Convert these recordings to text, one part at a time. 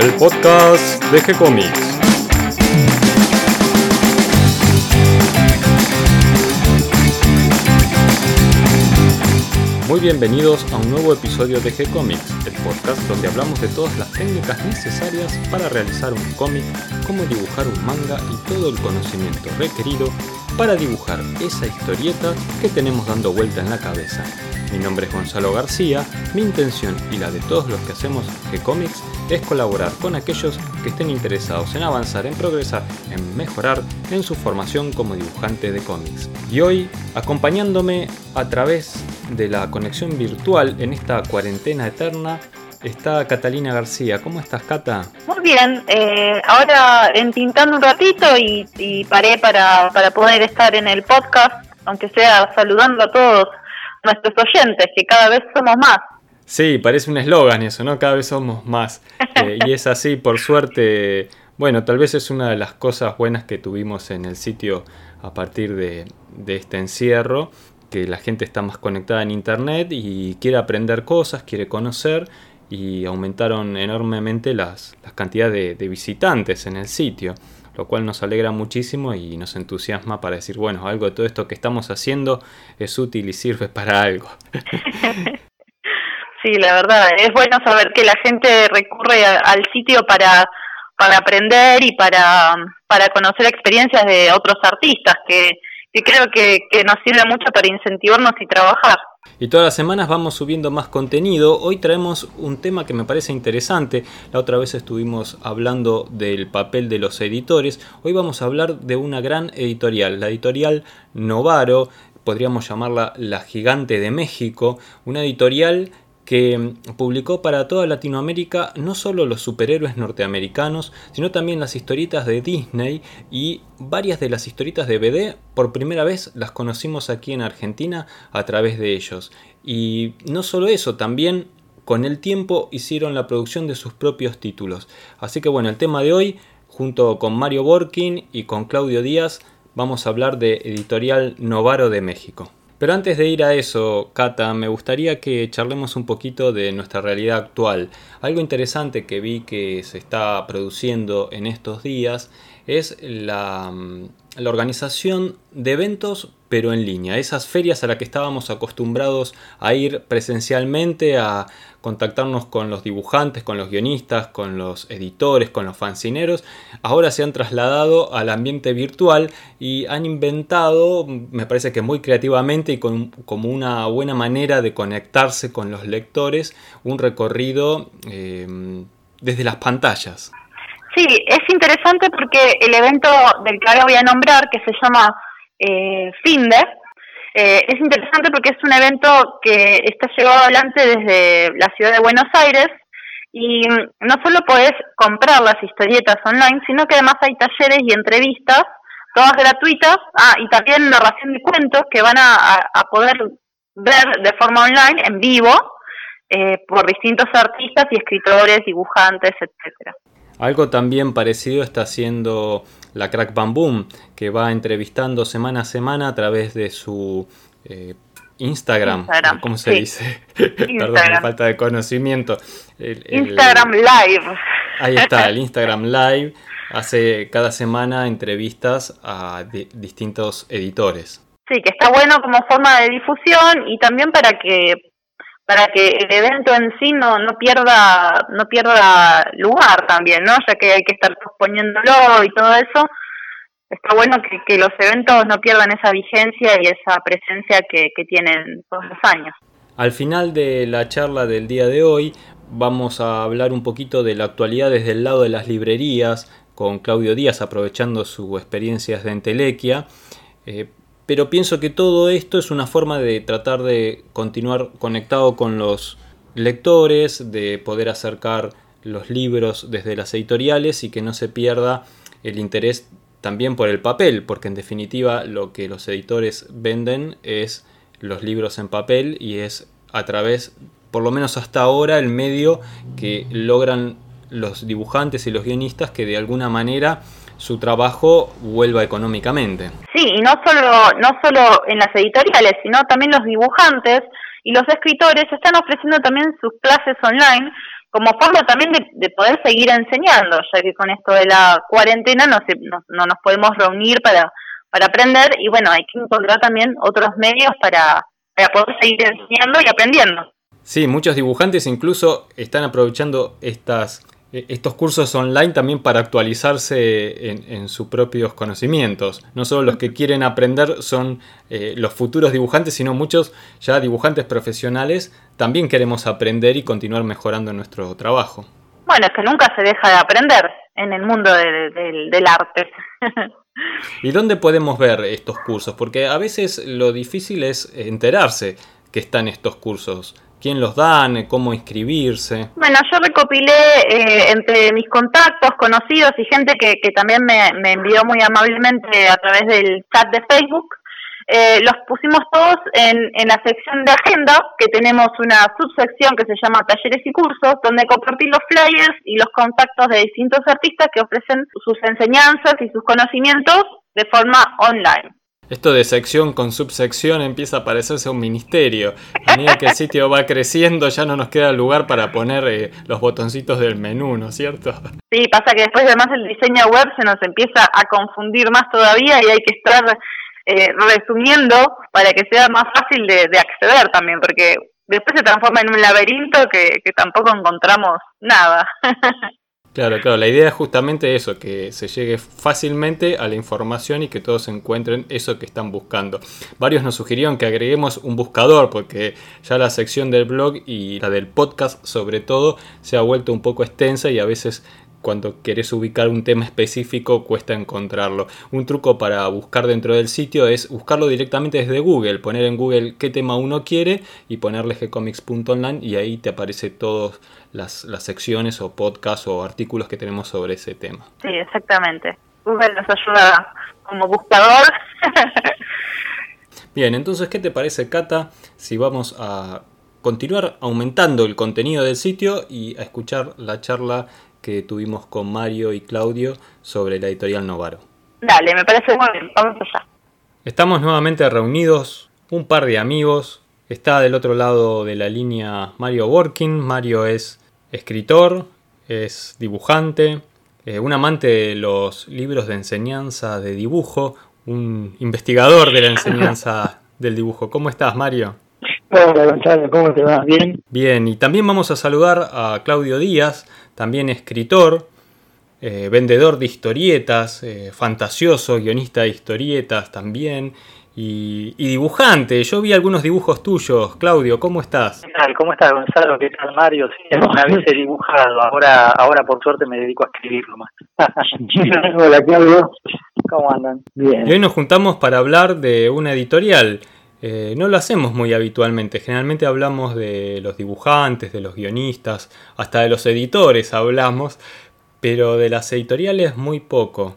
el podcast de G-Comics. Muy bienvenidos a un nuevo episodio de G-Comics, el podcast donde hablamos de todas las técnicas necesarias para realizar un cómic, cómo dibujar un manga y todo el conocimiento requerido para dibujar esa historieta que tenemos dando vuelta en la cabeza. Mi nombre es Gonzalo García, mi intención y la de todos los que hacemos G-Comics es colaborar con aquellos que estén interesados en avanzar, en progresar, en mejorar en su formación como dibujante de cómics. Y hoy, acompañándome a través de la conexión virtual en esta cuarentena eterna, está Catalina García. ¿Cómo estás, Cata? Muy bien, eh, ahora entintando un ratito y, paré para, para poder estar en el podcast, aunque sea saludando a todos nuestros oyentes, que cada vez somos más. Sí, parece un eslogan eso, ¿no? Cada vez somos más. Eh, y es así, por suerte, bueno, tal vez es una de las cosas buenas que tuvimos en el sitio a partir de, de este encierro, que la gente está más conectada en Internet y quiere aprender cosas, quiere conocer y aumentaron enormemente las, las cantidades de, visitantes en el sitio, lo cual nos alegra muchísimo y nos entusiasma para decir, bueno, algo de todo esto que estamos haciendo es útil y sirve para algo. Sí, la verdad, es bueno saber que la gente recurre al sitio para, para aprender y para, para conocer experiencias de otros artistas, que, que creo que, que nos sirve mucho para incentivarnos y trabajar. Y todas las semanas vamos subiendo más contenido. Hoy traemos un tema que me parece interesante. La otra vez estuvimos hablando del papel de los editores. Hoy vamos a hablar de una gran editorial, la editorial Novaro. Podríamos llamarla la gigante de México. Una editorial que publicó para toda Latinoamérica no solo los superhéroes norteamericanos, sino también las historietas de Disney y varias de las historietas de BD por primera vez las conocimos aquí en Argentina a través de ellos. Y no solo eso, también con el tiempo hicieron la producción de sus propios títulos. Así que bueno, el tema de hoy, junto con Mario Borkin y con Claudio Díaz, vamos a hablar de Editorial Novaro de México. Pero antes de ir a eso, Cata, me gustaría que charlemos un poquito de nuestra realidad actual. Algo interesante que vi que se está produciendo en estos días es la, mm, la organización de eventos pero en línea. Esas ferias a las que estábamos acostumbrados a ir presencialmente, a contactarnos con los dibujantes, con los guionistas, con los editores, con los fancineros, ahora se han trasladado al ambiente virtual y han inventado, me parece que muy creativamente y con, como una buena manera de conectarse con los lectores, un recorrido eh, desde las pantallas. Sí, es interesante porque el evento del que ahora voy a nombrar, que se llama eh, Finder. Eh, es interesante porque es un evento que está llevado adelante desde la ciudad de Buenos Aires y no solo podés comprar las historietas online, sino que además hay talleres y entrevistas, todas gratuitas, ah, y también narración de cuentos que van a, poder ver de forma online, en vivo, eh, por distintos artistas y escritores, dibujantes, etcétera. Algo también parecido está haciendo la Crack Bam Boom, que va entrevistando semana a semana a través de su eh, Instagram, ¿cómo se dice? Perdón, falta de conocimiento. Instagram Live. Ahí está, el Instagram Live. Hace cada semana entrevistas a distintos editores. Sí, que está bueno como forma de difusión y también para que para que el evento en sí no, no pierda no pierda lugar también, ¿no? Ya que hay que estar posponiéndolo y todo eso. Está bueno que, los eventos no pierdan esa vigencia y esa presencia que, que tienen todos los años. Al final de la charla del día de hoy vamos a hablar un poquito de la actualidad desde el lado de las librerías con Claudio Díaz aprovechando sus experiencias de entelequia. Eh, pero pienso que todo esto es una forma de tratar de continuar conectado con los lectores, de poder acercar los libros desde las editoriales y que no se pierda el interés también por el papel, porque en definitiva lo que los editores venden es los libros en papel y es a través, por lo menos hasta ahora, el medio que logran los dibujantes y los guionistas que de alguna manera su trabajo vuelva económicamente. Sí, y no solo, no solo en las editoriales, sino también los dibujantes y los escritores están ofreciendo también sus clases online como forma también de, poder seguir enseñando, ya que con esto de la cuarentena no, no, nos podemos reunir para, para aprender y bueno, hay que encontrar también otros medios para, para poder seguir enseñando y aprendiendo. Sí, muchos dibujantes incluso están aprovechando estas estos cursos online también para actualizarse en, sus propios conocimientos. No solo los que quieren aprender son eh, los futuros dibujantes, sino muchos ya dibujantes profesionales también queremos aprender y continuar mejorando nuestro trabajo. Bueno, es que nunca se deja de aprender en el mundo del arte. ¿Y dónde podemos ver estos cursos? Porque a veces lo difícil es enterarse que están estos cursos quién los dan, cómo inscribirse. Bueno, yo recopilé eh, entre mis contactos, conocidos y gente que, que también me, me, envió muy amablemente a través del chat de Facebook. Eh, los pusimos todos en, en la sección de agenda, que tenemos una subsección que se llama talleres y cursos, donde compartí los flyers y los contactos de distintos artistas que ofrecen sus enseñanzas y sus conocimientos de forma online. Esto de sección con subsección empieza a parecerse un ministerio. A medida que el sitio va creciendo ya no nos queda lugar para poner eh, los botoncitos del menú, ¿no es cierto? Sí, pasa que después además el diseño web se nos empieza a confundir más todavía y hay que estar eh, resumiendo para que sea más fácil de, acceder también, porque después se transforma en un laberinto que, que tampoco encontramos nada. Claro, claro, la idea es justamente eso, que se llegue fácilmente a la información y que todos encuentren eso que están buscando. Varios nos sugirieron que agreguemos un buscador porque ya la sección del blog y la del podcast sobre todo se ha vuelto un poco extensa y a veces cuando querés ubicar un tema específico cuesta encontrarlo. Un truco para buscar dentro del sitio es buscarlo directamente desde Google, poner en Google qué tema uno quiere y ponerle gcomics.online y ahí te aparece todas las, las secciones o podcasts o artículos que tenemos sobre ese tema. Sí, exactamente. Google nos ayuda como buscador. Bien, entonces, ¿qué te parece, Cata, si vamos a continuar aumentando el contenido del sitio y a escuchar la charla que tuvimos con Mario y Claudio sobre la editorial Novaro. Dale, me parece muy bien, vamos allá. Estamos nuevamente reunidos, un par de amigos. Está del otro lado de la línea Mario Working. Mario es escritor, es dibujante, eh, un amante de los libros de enseñanza de dibujo, un investigador de la enseñanza del dibujo. ¿Cómo estás, Mario? Hola Gonzalo, ¿cómo te va? ¿Bien? Bien, y también vamos a saludar a Claudio Díaz, también escritor, eh, vendedor de historietas, eh, fantasioso, guionista de historietas también, y, dibujante. Yo vi algunos dibujos tuyos. Claudio, ¿cómo estás? ¿Qué tal? ¿Cómo estás, Gonzalo? ¿Qué tal, Mario? Sí, una vez he dibujado, ahora, ahora por suerte me dedico a escribirlo más. Hola, Claudio. ¿Cómo andan? Bien. Y hoy nos juntamos para hablar de una editorial. Eh, no lo hacemos muy habitualmente, generalmente hablamos de los dibujantes, de los guionistas, hasta de los editores hablamos, pero de las editoriales muy poco.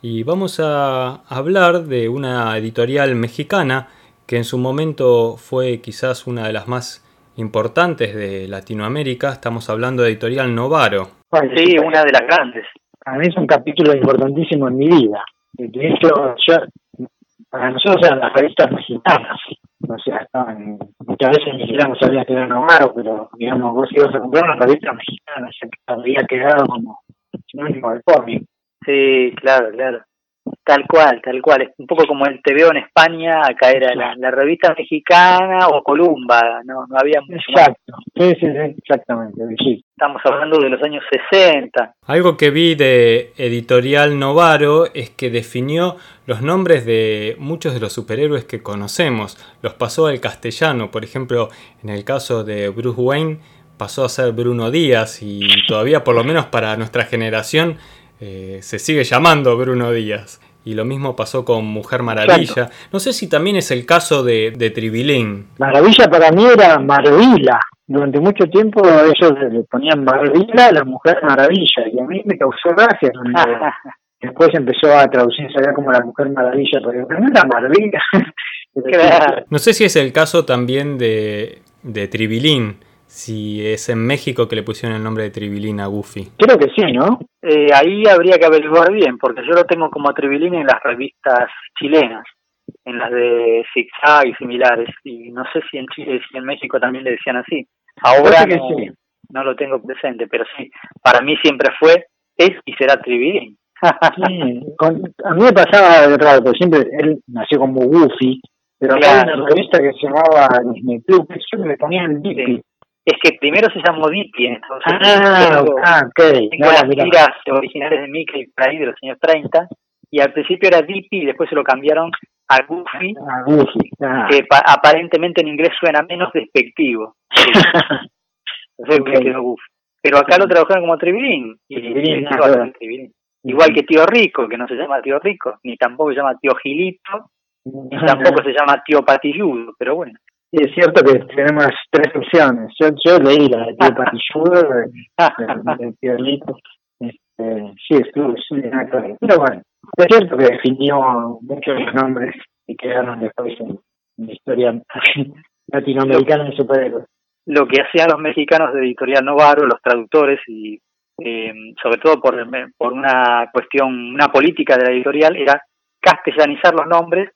Y vamos a hablar de una editorial mexicana que en su momento fue quizás una de las más importantes de Latinoamérica. Estamos hablando de Editorial Novaro. Sí, una de las grandes. A mí es un capítulo importantísimo en mi vida. De hecho, yo para nosotros eran las revistas mexicanas. O sea, estaban, muchas veces ni siquiera no sabía que era Novaro, pero digamos, vos ibas a comprar una revista mexicana, se había quedado como sinónimo de cómic. Sí, claro, claro. Tal cual, tal cual. Es un poco como el TVO en España, acá era la, revista mexicana o Columba, no, no había mucho Exacto, sí, sí, exactamente. Sí. Estamos hablando de los años 60. Algo que vi de Editorial Novaro es que definió los nombres de muchos de los superhéroes que conocemos. Los pasó al castellano, por ejemplo, en el caso de Bruce Wayne pasó a ser Bruno Díaz y todavía por lo menos para nuestra generación eh, se sigue llamando Bruno Díaz. Y lo mismo pasó con Mujer Maravilla. No sé si también es el caso de, de Tribilín. Maravilla para mí era Marvila. Durante mucho tiempo ellos le ponían Marvila a la Mujer Maravilla. Y a mí me causó gracia. Después empezó a traducirse ya como la Mujer Maravilla, pero no era Marvila. no sé si es el caso también de, de Tribilín si es en México que le pusieron el nombre de Tribilín a Goofy. Creo que sí, ¿no? Eh, ahí habría que averiguar bien, porque yo lo tengo como Tribilín en las revistas chilenas, en las de Zigzag y similares, y no sé si en Chile, si en México también le decían así. Ahora que sí. no lo tengo presente, pero sí, para mí siempre fue, es y será Trividín. sí, a mí me pasaba de raro, porque siempre él nació como Goofy, pero había una revista que se llamaba Disney Club, que siempre le ponían Dippy. Es que primero se llamó Dippy, entonces. Ah, ah ok. Tengo las tiras originales de Mickey por ahí de los años 30, y al principio era Dippy y después se lo cambiaron a Goofy, Goofy que aparentemente en inglés suena menos despectivo. Pero acá lo trabajaron como Tribilín. Y, Igual que Tío Rico, que no se llama Tío Rico, ni tampoco se llama Tío Gilito, ni tampoco se llama Tío Patilludo, pero bueno. Sí, es cierto que tenemos tres opciones. Yo, yo leí la de Tío de, Gilito. Este, sí, estuvo, sí, pero bueno, es cierto que definió muchos los nombres y quedaron después en, la historia latinoamericana de superhéroes. Lo que hacían los mexicanos de Editorial Novaro, los traductores y eh, sobre todo por, por una cuestión, una política de la editorial, era castellanizar los nombres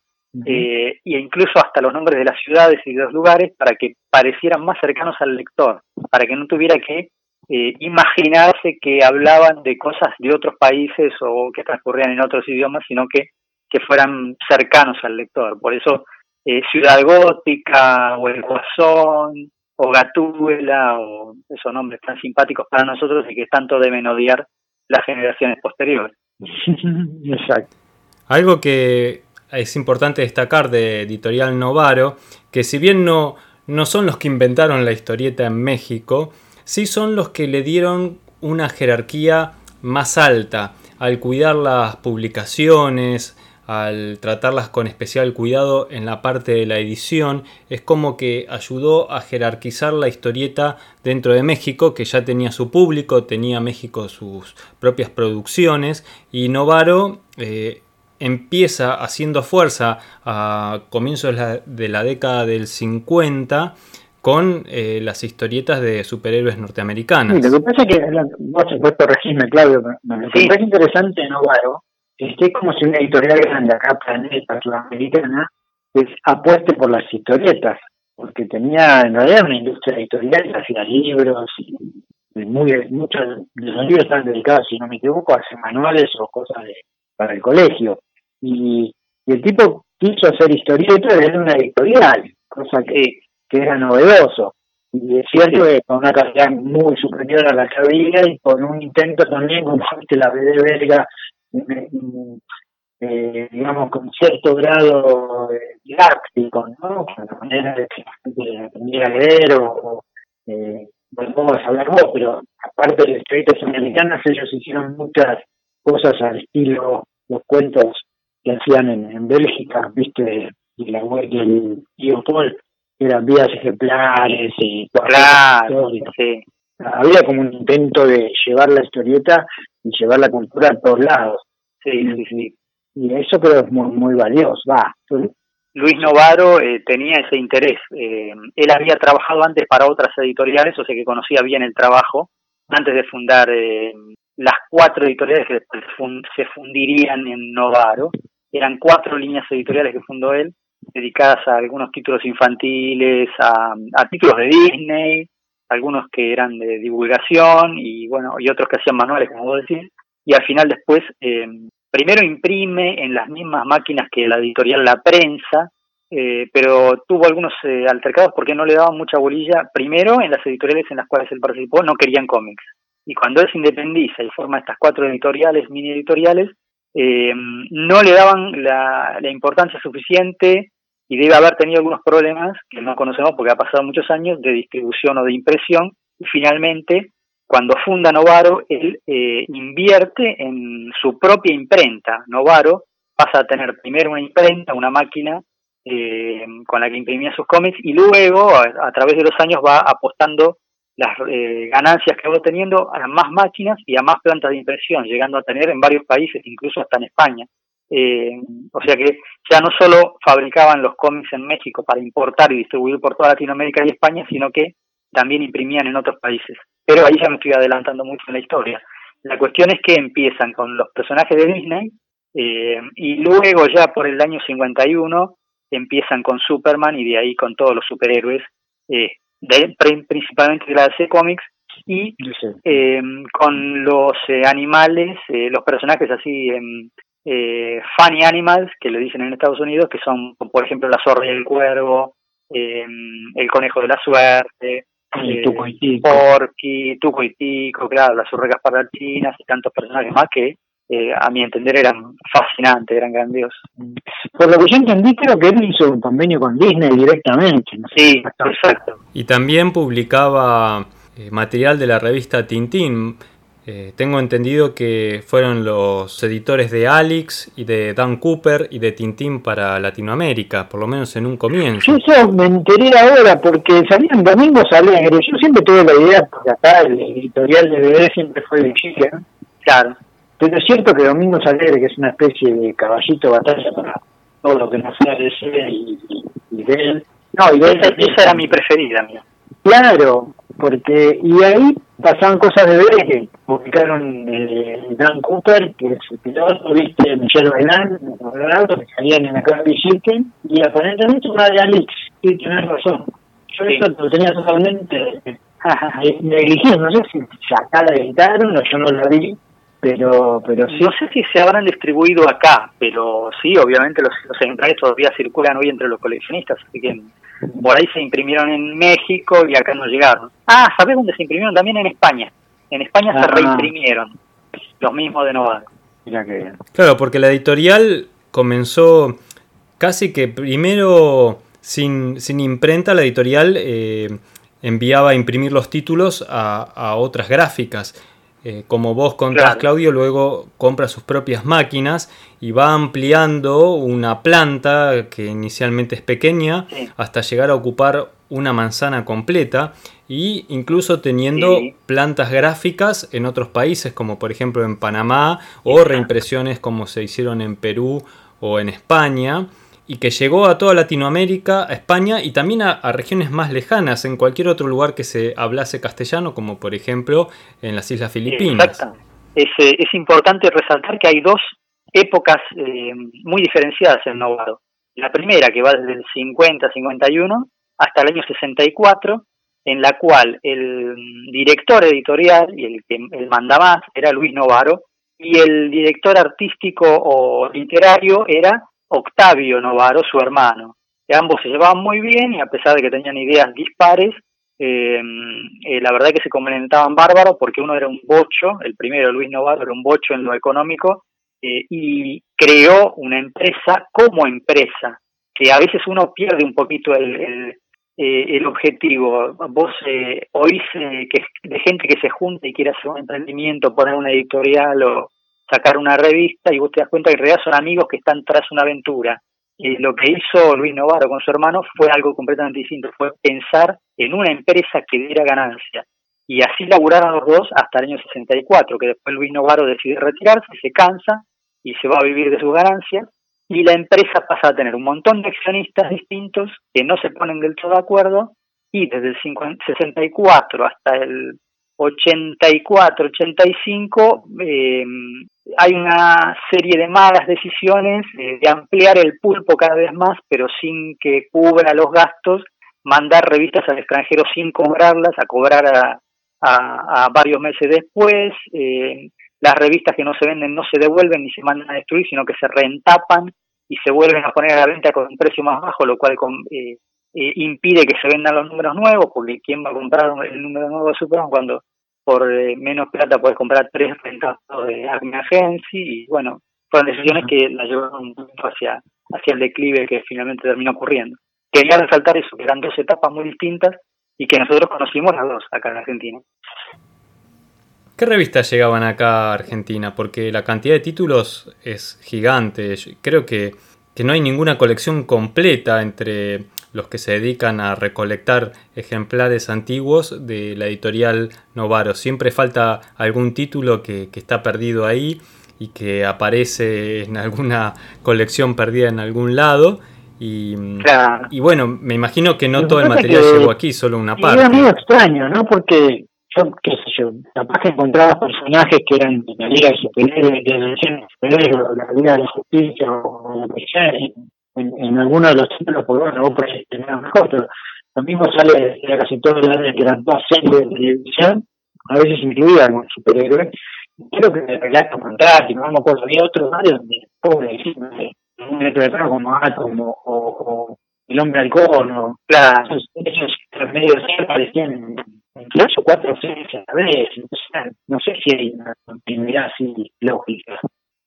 eh, e incluso hasta los nombres de las ciudades y de los lugares para que parecieran más cercanos al lector, para que no tuviera que eh, imaginarse que hablaban de cosas de otros países o que transcurrían en otros idiomas, sino que, que fueran cercanos al lector. Por eso eh, Ciudad Gótica o El Guasón o Gatúbela o esos nombres tan simpáticos para nosotros y que tanto deben odiar las generaciones posteriores. Exacto. Algo que es importante destacar de Editorial Novaro, que si bien no, no son los que inventaron la historieta en México, sí son los que le dieron una jerarquía más alta al cuidar las publicaciones, al tratarlas con especial cuidado en la parte de la edición, es como que ayudó a jerarquizar la historieta dentro de México, que ya tenía su público, tenía México sus propias producciones, y Novaro eh, empieza haciendo fuerza a comienzos de la, década del 50 con eh, las historietas de superhéroes norteamericanas. Sí, lo que pasa es que, vos puesto regime, Claudio, lo que es interesante en Novaro es que es como si una editorial grande acá, Planeta, Sudamericana, pues, apueste por las historietas, porque tenía en realidad una industria editorial que hacía libros y, muy, muchos de los libros están dedicados, si no me equivoco, a hacer manuales o cosas de, para el colegio. Y, el tipo quiso hacer historietas desde una editorial, cosa que, que era novedoso. Y es cierto que con una calidad muy superior a la que había y con un intento también, como la BD belga eh, digamos, con cierto grado didáctico, ¿no? Con la manera de que la gente aprendiera a leer o, eh, bueno, vamos a hablar vos, pero aparte de las historietas americanas, ellos hicieron muchas cosas al estilo los cuentos que hacían en, en Bélgica, viste, y la web del Paul, eran vidas ejemplares y claro, sí. había como un intento de llevar la historieta y llevar la cultura a todos lados. Sí, sí, sí. Y eso creo es muy, muy valioso, va. Luis Novaro eh, tenía ese interés. Eh, él había trabajado antes para otras editoriales, o sea que conocía bien el trabajo, antes de fundar eh, las cuatro editoriales que se fundirían en Novaro. Eran cuatro líneas editoriales que fundó él, dedicadas a algunos títulos infantiles, a, títulos de Disney, algunos que eran de divulgación y bueno y otros que hacían manuales como vos decís. Y al final después eh, primero imprime en las mismas máquinas que la editorial La Prensa eh, pero tuvo algunos eh, altercados porque no le daban mucha bolilla primero en las editoriales en las cuales él participó no querían cómics. Y cuando él se independiza y forma estas cuatro editoriales mini editoriales no le daban la, la importancia suficiente y debe haber tenido algunos problemas que no conocemos porque ha pasado muchos años de distribución o de impresión. Y finalmente cuando funda Novaro él eh, invierte en su propia imprenta. Novaro pasa a tener primero una imprenta una máquina eh, con la que imprimía sus cómics y luego a, través de los años va apostando las eh, ganancias que va teniendo a más máquinas y a más plantas de impresión, llegando a tener en varios países, incluso hasta en España. Eh, o sea que ya no solo fabricaban los cómics en México para importar y distribuir por toda Latinoamérica y España, sino que también imprimían en otros países. Pero ahí ya me estoy adelantando mucho en la historia. La cuestión es que empiezan con los personajes de Disney eh, y luego ya por el año 51 empiezan con Superman y de ahí con todos los superhéroes, eh, principalmente de la DC Comics, y eh, con los eh, animales, eh, los personajes así, em, funny animals, que le dicen en Estados Unidos, que son, por ejemplo, la zorra y el cuervo, em, el conejo de la suerte, el tuco y tico. Porky, tuco y tico, claro, las urrecas parratinas y tantos personajes más que a mi entender eran fascinantes, eran grandiosos. Por lo que yo entendí, creo que él hizo un convenio con Disney directamente. sí, exacto. Y también publicaba eh, material de la revista Tintín. Eh, tengo entendido que fueron los editores de Alex y de Dan Cooper y de Tintín para Latinoamérica, por lo menos en un comienzo. Yo eso me enteré ahora porque salían Domingos Alegres. Yo siempre tuve la idea, porque acá el editorial de bebé siempre fue de Chile. Claro. Pero es cierto que Domingos Alegre, que es una especie de caballito batalla para todo lo que nos sea de y, y, de él. No, y de esa, esa era mi preferida, mía. Claro, porque y ahí pasaban cosas de ver que publicaron eh, Dan Cooper, que es el piloto, viste, Michelle Bailan, que salían en la cara de y aparentemente una de Alex, sí, tenés razón. Yo eso lo tenía totalmente eh, negligencia, no sé si acá la editaron o yo no la vi, pero pero sí. No sé si se habrán distribuido acá, pero sí, obviamente los, los ejemplares todavía circulan hoy entre los coleccionistas, así que por ahí se imprimieron en México y acá no llegaron. Ah, ¿sabes dónde se imprimieron? También en España. En España se ah. reimprimieron, los mismos de Novaro. Mira que Claro, porque la editorial comenzó casi que primero sin, sin imprenta, la editorial eh, enviaba a imprimir los títulos a, a otras gráficas. Eh, como vos contás, Claudio, luego compra sus propias máquinas y va ampliando una planta que inicialmente es pequeña hasta llegar a ocupar una manzana completa e incluso teniendo plantas gráficas en otros países como por ejemplo en Panamá o reimpresiones como se hicieron en Perú o en España y que llegó a toda Latinoamérica, a España y también a, regiones más lejanas, en cualquier otro lugar que se hablase castellano, como por ejemplo en las Islas Filipinas. Exacto. Es, eh, es importante resaltar que hay dos épocas eh, muy diferenciadas en Novaro. La primera, que va desde el 50-51 hasta el año 64, en la cual el director editorial y el que el manda más era Luis Novaro, y el director artístico o literario era Octavio Novaro, su hermano. ambos se llevaban muy bien y a pesar de que tenían ideas dispares, eh, eh, la verdad que se comentaban bárbaros porque uno era un bocho, el primero Luis Novaro era un bocho en lo económico eh, y creó una empresa como empresa, que a veces uno pierde un poquito el, el, objetivo. Vos oís que, de gente que se junta y quiere hacer un emprendimiento, poner una editorial o, sacar una revista y vos te das cuenta que en realidad son amigos que están tras una aventura. Y lo que hizo Luis Novaro con su hermano fue algo completamente distinto, fue pensar en una empresa que diera ganancia. Y así laburaron los dos hasta el año 64, que después Luis Novaro decide retirarse, se cansa y se va a vivir de sus ganancias. Y la empresa pasa a tener un montón de accionistas distintos que no se ponen del todo de acuerdo. Y desde el 64 hasta el 84, 85, eh, hay una serie de malas decisiones eh, de ampliar el pulpo cada vez más, pero sin que cubra los gastos, mandar revistas al extranjero sin cobrarlas, a cobrar a, a, varios meses después, eh, las revistas que no se venden no se devuelven ni se mandan a destruir, sino que se reentapan y se vuelven a poner a la venta con un precio más bajo, lo cual eh, eh, impide que se vendan los números nuevos, porque ¿quién va a comprar el número nuevo de Superman cuando por eh, menos plata puedes comprar tres rentados de Acme Agency y bueno, fueron decisiones que la llevaron hacia, hacia el declive que finalmente terminó ocurriendo. Quería resaltar eso, que eran dos etapas muy distintas y que nosotros conocimos las dos acá en Argentina. ¿Qué revistas llegaban acá a Argentina? Porque la cantidad de títulos es gigante. Creo que, que no hay ninguna colección completa entre los que se dedican a recolectar ejemplares antiguos de la editorial Novaro. Siempre falta algún título que, está perdido ahí y que aparece en alguna colección perdida en algún lado. Y, y bueno, me imagino que no todo el material llegó aquí, solo una parte. Medio extraño, ¿no? Porque yo, qué sé yo, capaz que encontraba personajes que eran de la Liga de Superhéroes, de la Liga de la Justicia o lo que sea, en, en alguno de los títulos, porque bueno, vos por ahí tenés mejor, pero lo mismo sale de casi todo el año que eran dos series de televisión, a veces incluía algún superhéroe. Creo que el relato fantástico, no me acuerdo, había otro varios donde, pobre, un relato como Atom o, o, El Hombre Halcón, o claro. esos, esos medios parecían tres o cuatro series a la vez, no sé si hay una continuidad así lógica.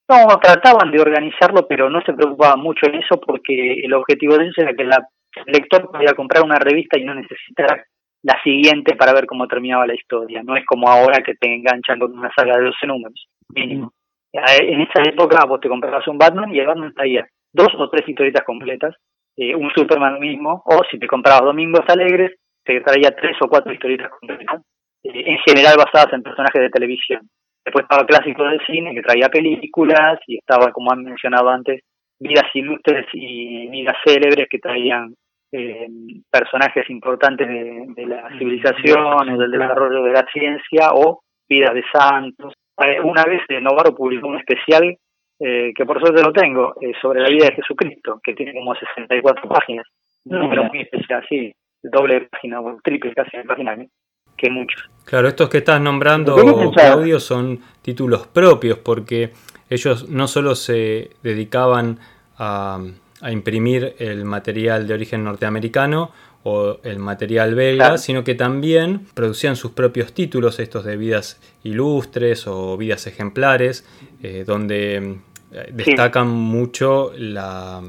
No, trataban de organizarlo, pero no se preocupaban mucho en eso porque el objetivo de eso era que la, el lector podía comprar una revista y no necesitara la siguiente para ver cómo terminaba la historia. No es como ahora que te enganchan con una saga de 12 números, mínimo. En esa época vos te comprabas un Batman y el Batman traía dos o tres historietas completas, eh, un Superman mismo, o si te comprabas Domingos Alegres, te traía tres o cuatro historietas completas, eh, en general basadas en personajes de televisión. Después estaba clásico del cine, que traía películas, y estaba, como han mencionado antes, vidas ilustres y vidas célebres que traían eh, personajes importantes de, la civilización o del desarrollo de la ciencia o vidas de santos. Eh, una vez Novaro publicó un especial eh, que por suerte lo tengo sobre la vida de Jesucristo, que tiene como 64 páginas. Un número muy especial, sí, doble página o triple casi página, que muchos. Claro, estos que estás nombrando, Claudio, son títulos propios porque ellos no solo se dedicaban a a imprimir el material de origen norteamericano o el material belga, sino que también producían sus propios títulos, estos de vidas ilustres o vidas ejemplares, eh, donde eh, destacan mucho la,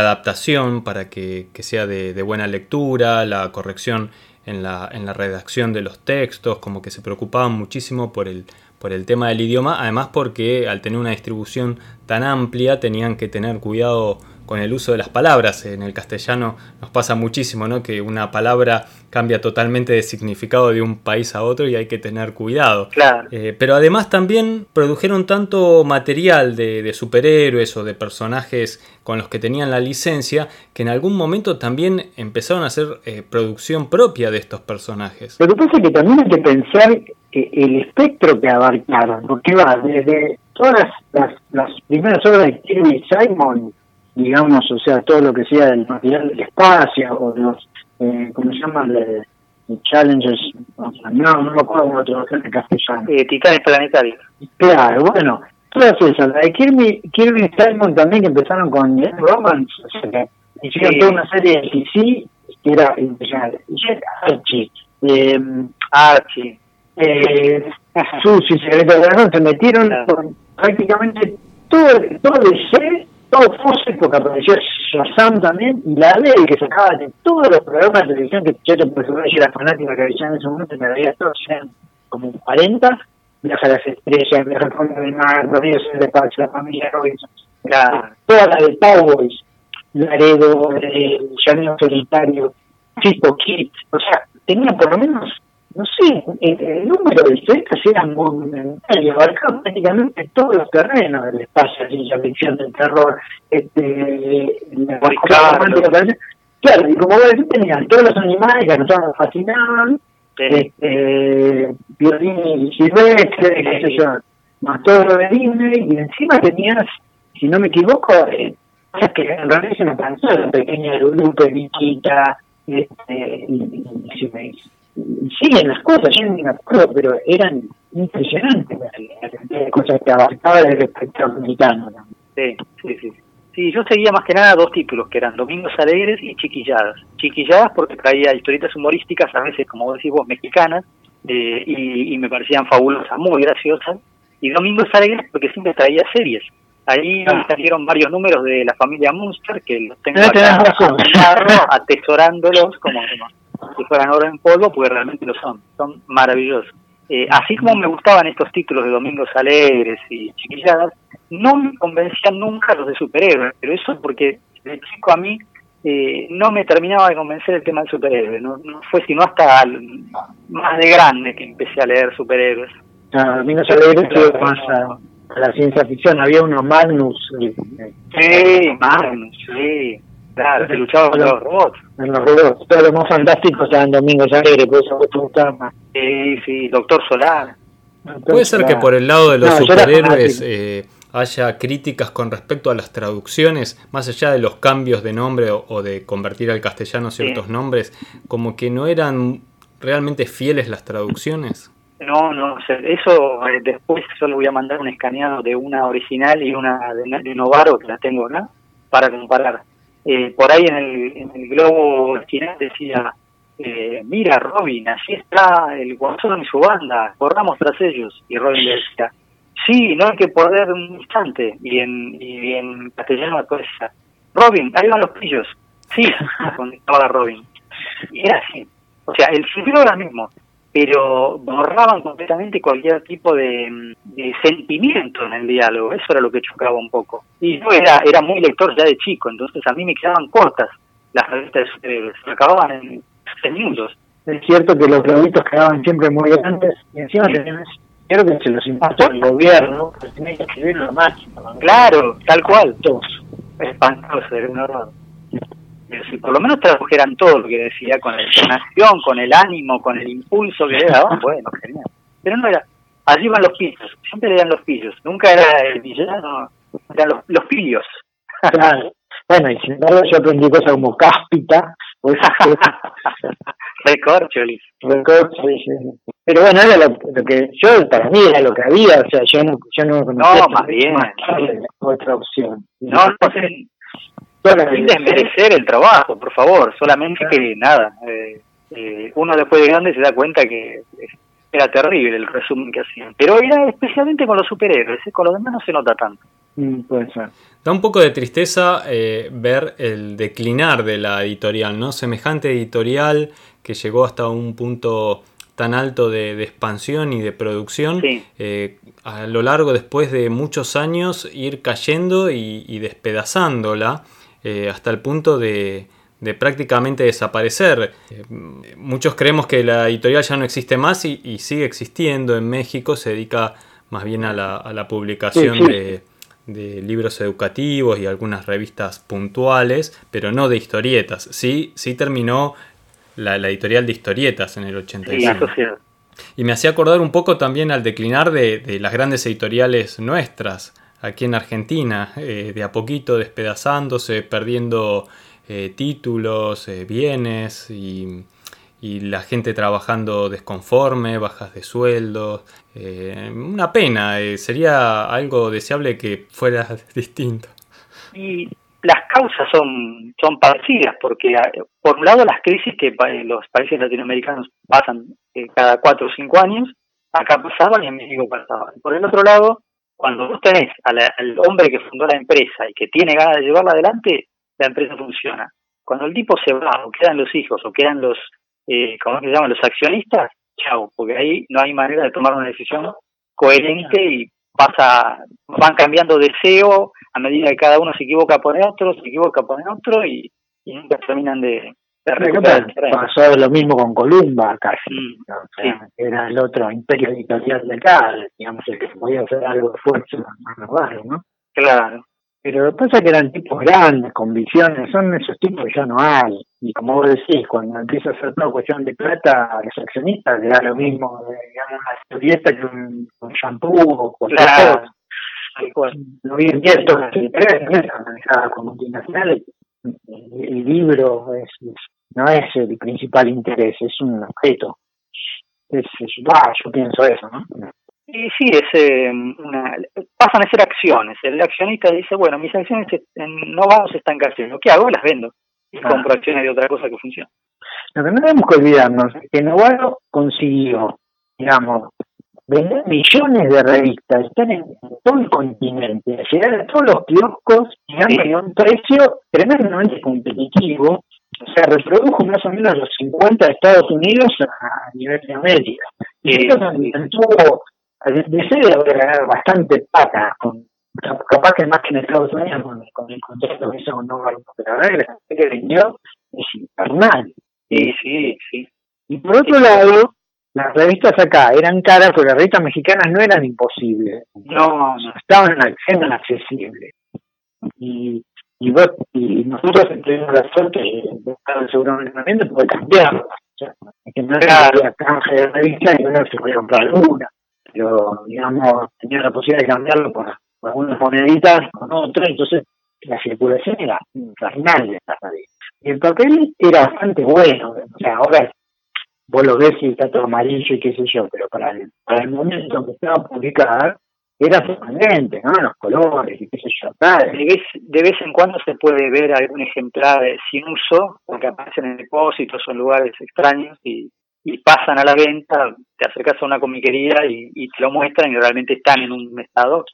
adaptación para que, sea de, buena lectura, la corrección en la, en la redacción de los textos, como que se preocupaban muchísimo por el, por el tema del idioma, además porque al tener una distribución tan amplia tenían que tener cuidado con el uso de las palabras. En el castellano nos pasa muchísimo, ¿no? Que una palabra cambia totalmente de significado de un país a otro y hay que tener cuidado. Claro. Eh, pero además también produjeron tanto material de, superhéroes o de personajes con los que tenían la licencia que en algún momento también empezaron a hacer eh, producción propia de estos personajes. Lo que pasa es que también hay que pensar el espectro que abarcaron, porque va desde todas las, las primeras obras de Kirby Simon digamos, o sea, todo lo que sea el material del espacio o los, eh, ¿cómo se llaman? De, Challengers, no, no me acuerdo cómo lo en castellano. Eh, titanes planetarios. Claro, bueno, todas esas. La de Kirby, Kirby Simon también que empezaron con Romance, o sea, que hicieron toda una serie de CC que era impresionante. Jet Archie, eh, Archie, eh, Susi, Secreto de la se metieron con prácticamente todo, todo el ser todo Fawcett, porque apareció Shazam también, y la ley que sacaba de todos los programas de televisión que yo decir, era fanática que veía en ese momento, me veía todos, eran como 40, Viaja a las Estrellas, Viaja al Fondo del Mar, Los Días del Espacio, La Familia Robinson, la, toda la de Cowboys, Laredo, Llanero Solitario, Chico Kid, o sea, tenía por lo menos no sé, el, número de historietas era monumental y abarcaba prácticamente todos los terrenos del espacio, la ficción del terror, este, la romántica, claro, y como vos decís, tenían todos los animales que a nosotros nos fascinaban, este, violín y silvestre, qué sé yo, más todo lo de Disney, y encima tenías, si no me equivoco, eh, que en realidad se me cansó, la pequeña Lupe, Viquita, este, y, y, y, siguen las cosas, yo no me acuerdo, pero eran impresionantes las cosas que abarcaba el espectro americano. Sí, sí, sí. Sí, yo seguía más que nada dos títulos, que eran Domingos Alegres y Chiquilladas. Chiquilladas porque traía historietas humorísticas, a veces, como decís vos, mexicanas, eh, y, me parecían fabulosas, muy graciosas. Y Domingos Alegres porque siempre traía series. Ahí ah. salieron varios números de la familia Munster, que los tengo acá atesorándolos como, como si fueran oro en polvo, porque realmente lo son, son maravillosos. Eh, así como me gustaban estos títulos de Domingos Alegres y Chiquilladas, no me convencían nunca los de superhéroes, pero eso porque de chico a mí eh, no me terminaba de convencer el tema del superhéroe, no, fue sino hasta más de grande que empecé a leer superhéroes. Ah, Domingos Alegres fue más a, la ciencia ficción, había uno Magnus. Sí, Magnus, sí. Claro, se luchaba con los robots. En los robots. Todos los más fantásticos eran Domingos Alegre, por eso te gustaba más. Sí, sí, Doctor Solar. Puede ser que por el lado de los superhéroes eh, haya críticas con respecto a las traducciones, más allá de los cambios de nombre o, de convertir al castellano ciertos nombres, como que no eran realmente fieles las traducciones. No, no, eso eh, después solo voy a mandar un escaneado de una original y una de, Novaro que la tengo acá para comparar. Eh, por ahí en el, en el globo original decía, eh, mira Robin, así está el guasón y su banda, corramos tras ellos. Y Robin le decía, sí, no hay que perder un instante. Y en, y en castellano decía, Robin, ahí van los pillos. Sí, contestaba Robin. Y era así. O sea, el sentido el mismo pero borraban completamente cualquier tipo de, sentimiento en el diálogo, eso era lo que chocaba un poco. Y yo era, era muy lector ya de chico, entonces a mí me quedaban cortas las revistas de superhéroes, acababan en, minutos. Es cierto que los globitos quedaban siempre muy grandes y encima sí. creo que se los impuso el gobierno, pero tenés que escribirlo a máximo. Claro, tal cual. Todos. Espantoso, era un horror si por lo menos tradujeran todo lo que decía, con la entonación, con el ánimo, con el impulso que le daban, bueno, genial. Pero no era, allí van los pillos, siempre eran los pillos, nunca era el villano, eran los, los pillos. Claro. Bueno, y sin embargo yo aprendí cosas como cáspita, pues, Recorcholis. Recorcholis, Pero bueno, era lo, que yo, para mí era lo que había, o sea, yo no, yo no conocía. No, más bien. Otra opción. No, no sé, sin desmerecer el trabajo, por favor, solamente que nada, eh, eh, uno después de grande se da cuenta que era terrible el resumen que hacían, pero era especialmente con los superhéroes, ¿eh? con los demás no se nota tanto. Mm, puede ser. Da un poco de tristeza ver el declinar de la editorial, ¿no? Semejante editorial que llegó hasta un punto tan alto de, expansión y de producción, a lo largo después de muchos años ir cayendo y, y despedazándola. Eh, hasta el punto de, prácticamente desaparecer. Eh, muchos creemos que la editorial ya no existe más y, sigue existiendo en México, se dedica más bien a la, publicación De, libros educativos y algunas revistas puntuales, pero no de historietas. Sí, sí terminó la, editorial de historietas en el 85. y me hacía acordar un poco también al declinar de las grandes editoriales nuestras aquí en Argentina, eh, de a poquito despedazándose, perdiendo eh, títulos, eh, bienes y, la gente trabajando desconforme, bajas de sueldos. una pena, sería algo deseable que fuera distinto. Y las causas son, son parecidas, porque por un lado las crisis que los países latinoamericanos pasan cada cuatro o cinco años, acá pasaban y en México pasaban. Por el otro lado, cuando vos tenés al, hombre que fundó la empresa y que tiene ganas de llevarla adelante, la empresa funciona. Cuando el tipo se va, o quedan los hijos, o quedan los, eh, ¿cómo se llaman? Los accionistas, chao, porque ahí no hay manera de tomar una decisión coherente y pasa, van cambiando deseo a medida que cada uno se equivoca por otro, se equivoca por otro y nunca terminan de, Pasó lo mismo con Columba casi. Mm, era el otro imperio editorial de acá, digamos, el que podía hacer algo de fuerza más ¿no? Claro. Pero lo que pasa es que eran tipos grandes, con visiones, son esos tipos que ya no hay. Y como vos decís, cuando empieza a ser una cuestión de plata, a los accionistas le da lo mismo, digamos, una historieta que un, shampoo o cualquier claro. cosa. No bien esto, las con multinacionales el libro es, no es el principal interés, es un objeto. Es, yo pienso eso, ¿no? Y sí, es eh, una, pasan a ser acciones. El accionista dice, bueno, mis acciones no vamos a estancarse. ¿Qué hago? Las vendo. Y ah. compro acciones de otra cosa que funciona. Lo que no tenemos que olvidarnos es que Novaro consiguió, digamos, vender millones de revistas, están en todo el continente, llegar a todos los kioscos y a un precio tremendamente competitivo, o sea, reprodujo más o menos los 50 de Estados Unidos a nivel de América. Y eso tuvo, desde de haber ganado bastante plata, con, capaz que más que en Estados Unidos con, el contrato que hizo con Nova, pero la verdad que que vendió es infernal. Sí, sí, sí. Y por otro lado, las revistas acá eran caras, pero las revistas mexicanas no eran imposibles. No, no estaban eran accesibles. Y, y, vos, y nosotros tuvimos la suerte de estar en seguro entrenamiento puede cambiar. O sea, que no era la canje de revistas y uno se podía comprar alguna. Pero, digamos, tenía la posibilidad de cambiarlo por, algunas moneditas con otra, entonces la circulación era infernal de estas revistas. Y el papel era bastante bueno. O sea, ahora vos lo ves y está todo amarillo y qué sé yo, pero para el, para el momento que estaba publicada era sorprendente, ¿no? Los colores y qué sé yo. De vez, de vez en cuando se puede ver algún ejemplar sin uso, porque aparecen en depósitos o en lugares extraños y, pasan a la venta, te acercas a una comiquería y, te lo muestran y realmente están en un estado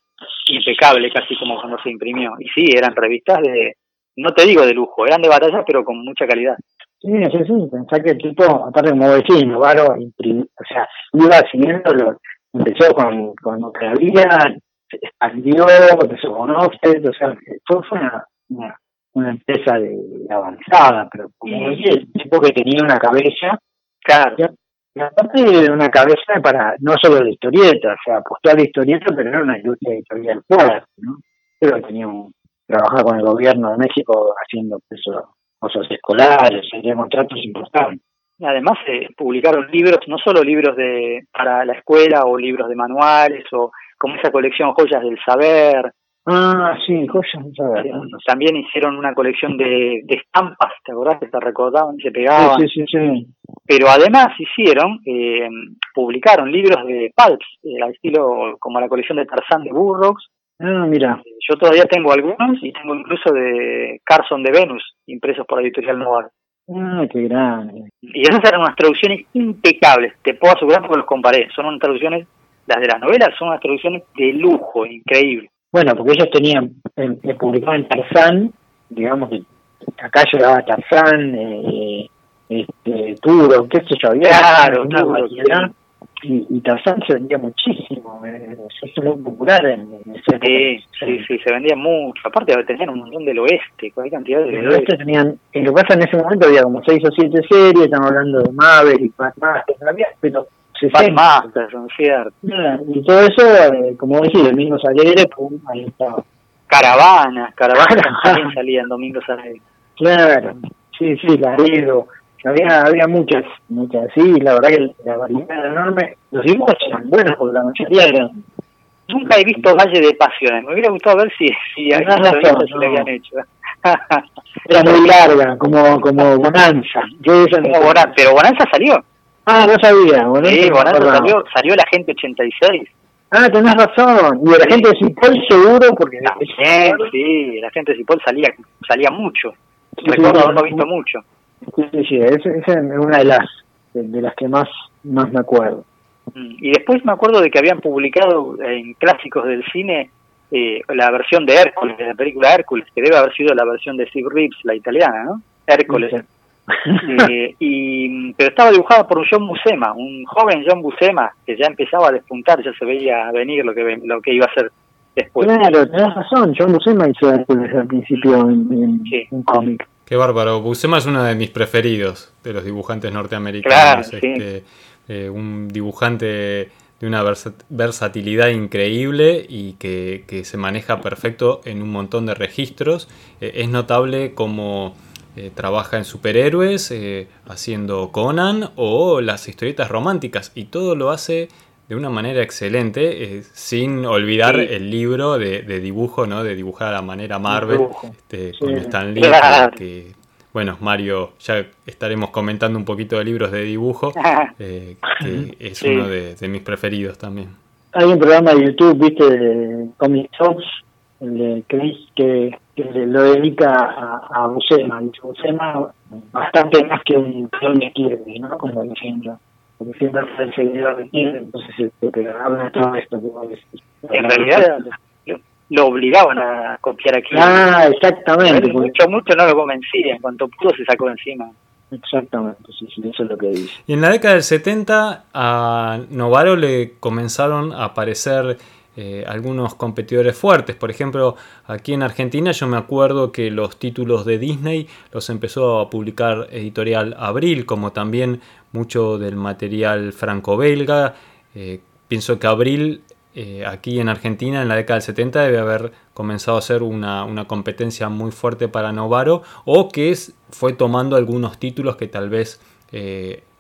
impecable, casi como cuando se imprimió. Y sí, eran revistas de, no te digo de lujo, eran de batalla, pero con mucha calidad. Sí, sí, sí, pensá que el tipo, aparte como decís, Novaro, o sea, iba siguiendo, lo, empezó con, con que había, se expandió, empezó con Offset, o sea, fue, fue una, una, empresa de, avanzada, pero como decía, el tipo que tenía una cabeza, claro, y aparte de una cabeza para, no solo de historieta, o sea, apostó a la historieta, pero era una industria editorial fuerte, ¿no? Pero tenía un, trabajaba con el gobierno de México haciendo eso cosas escolares, tenía contratos importantes. Además, se publicaron libros, no solo libros de para la escuela o libros de manuales o como esa colección Joyas del Saber. Ah, sí, Joyas del Saber. También hicieron una colección de, de estampas, ¿te acordás? Que se recordaban se pegaban. Sí, sí, sí. Pero además hicieron, eh, publicaron libros de pulps, eh, al estilo como la colección de Tarzán de Burroughs, Ah, mira. Yo todavía tengo algunos y tengo incluso de Carson de Venus, impresos por la editorial Nova. Ah, qué grande. Y esas eran unas traducciones impecables, te puedo asegurar porque los comparé. Son unas traducciones, las de las novelas son unas traducciones de lujo, increíble. Bueno, porque ellos tenían, eh, publicaban Tarzán, digamos que acá llegaba Tarzán, eh, este, Turo, qué sé yo, había claro, variedad y, y Tarzán se vendía muchísimo, eh, es muy popular en, ese sí, sí, sí, se vendía mucho. Aparte tenían un montón del oeste, cualquier cantidad de oeste. tenían, en lo que pasa en ese momento había como seis o siete series, estamos hablando de Maverick, Batmaster, había, pero se Batmaster, son cierto. Y todo eso, eh, como decís, Domingos Alegre, pum, ahí estaba. Caravana, Caravana también salía en Domingos Alegre. Claro, sí, sí, Laredo había había muchas muchas. Sí la verdad que la variedad era enorme. Los dibujos eran buenos porque la mayoría eran nunca he visto Valle de Pasiones me hubiera gustado ver si si, razón, no. habían hecho. Era muy larga como como Bonanza. Yo Bonanza, pero Bonanza salió. Ah no sabía Bonanza sí Bonanza salió salió la gente 86 Ah, tenés razón. Y la gente de Cipol seguro, porque... También, sí, la gente de Cipol salía, salía mucho. Recuerdo haberlo visto mucho. Sí, sí, esa es una de las de, las que más más me acuerdo. Mm, y después me acuerdo de que habían publicado en clásicos del cine eh, la versión de Hércules, de la película Hércules, que debe haber sido la versión de Steve Reeves, la italiana, ¿no? Hércules. eh, y, pero estaba dibujada por un John Buscema, un joven John Buscema, que ya empezaba a despuntar, ya se veía venir lo que lo que iba a ser después. Claro, tenés razón, John Buscema hizo Hércules al principio en, un cómic. Qué bárbaro. Buscema es uno de mis preferidos de los dibujantes norteamericanos. Este, eh, un dibujante de una versatilidad increíble y que, se maneja perfecto en un montón de registros. Eh, es notable como eh, trabaja en superhéroes, haciendo Conan o las historietas románticas y todo lo hace de una manera excelente, sin olvidar el libro de, dibujo, ¿no? De dibujar a la manera Marvel, este, con Stan Lee, que, bueno, Mario, ya estaremos comentando un poquito de libros de dibujo, eh, que es uno de, mis preferidos también. Hay un programa de YouTube, viste, de Comic Shops, el Chris, que, lo dedica a, a Buscema. Buscema bastante más que un clon de Kirby, ¿no? Como diciendo porque siempre fue el seguidor de Kirby, entonces este, habla todo esto En realidad lo obligaban a copiar aquí. Ah, exactamente. Mucho, mucho no lo convencía, en cuanto pudo se sacó encima. Exactamente, sí, sí, eso es lo que dice. Y en la década del 70 a Novaro le comenzaron a aparecer eh, algunos competidores fuertes. Por ejemplo, aquí en Argentina yo me acuerdo que los títulos de Disney los empezó a publicar editorial Abril, como también mucho del material franco-belga. Eh, pienso que Abril eh, aquí en Argentina en la década del 70 debe haber comenzado a ser una, competencia muy fuerte para Novaro o que fue tomando algunos títulos que tal vez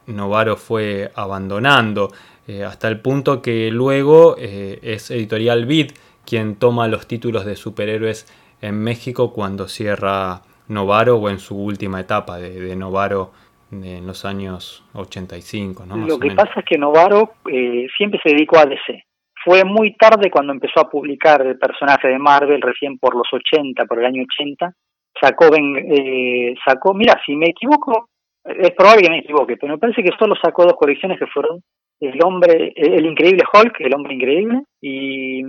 Novaro fue abandonando. Eh, hasta el punto que luego eh, es Editorial Vid quien toma los títulos de superhéroes en México cuando cierra Novaro o en su última etapa de, Novaro en los años 85, ¿no? Lo que pasa es que Novaro eh, siempre se dedicó a DC. Fue muy tarde cuando empezó a publicar el personaje de Marvel, recién por los 80, por el año 80. Sacó, eh, sacó, mira, si me equivoco, es probable que me equivoque, pero me parece que solo sacó dos colecciones que fueron El hombre, el increíble Hulk, el hombre increíble, y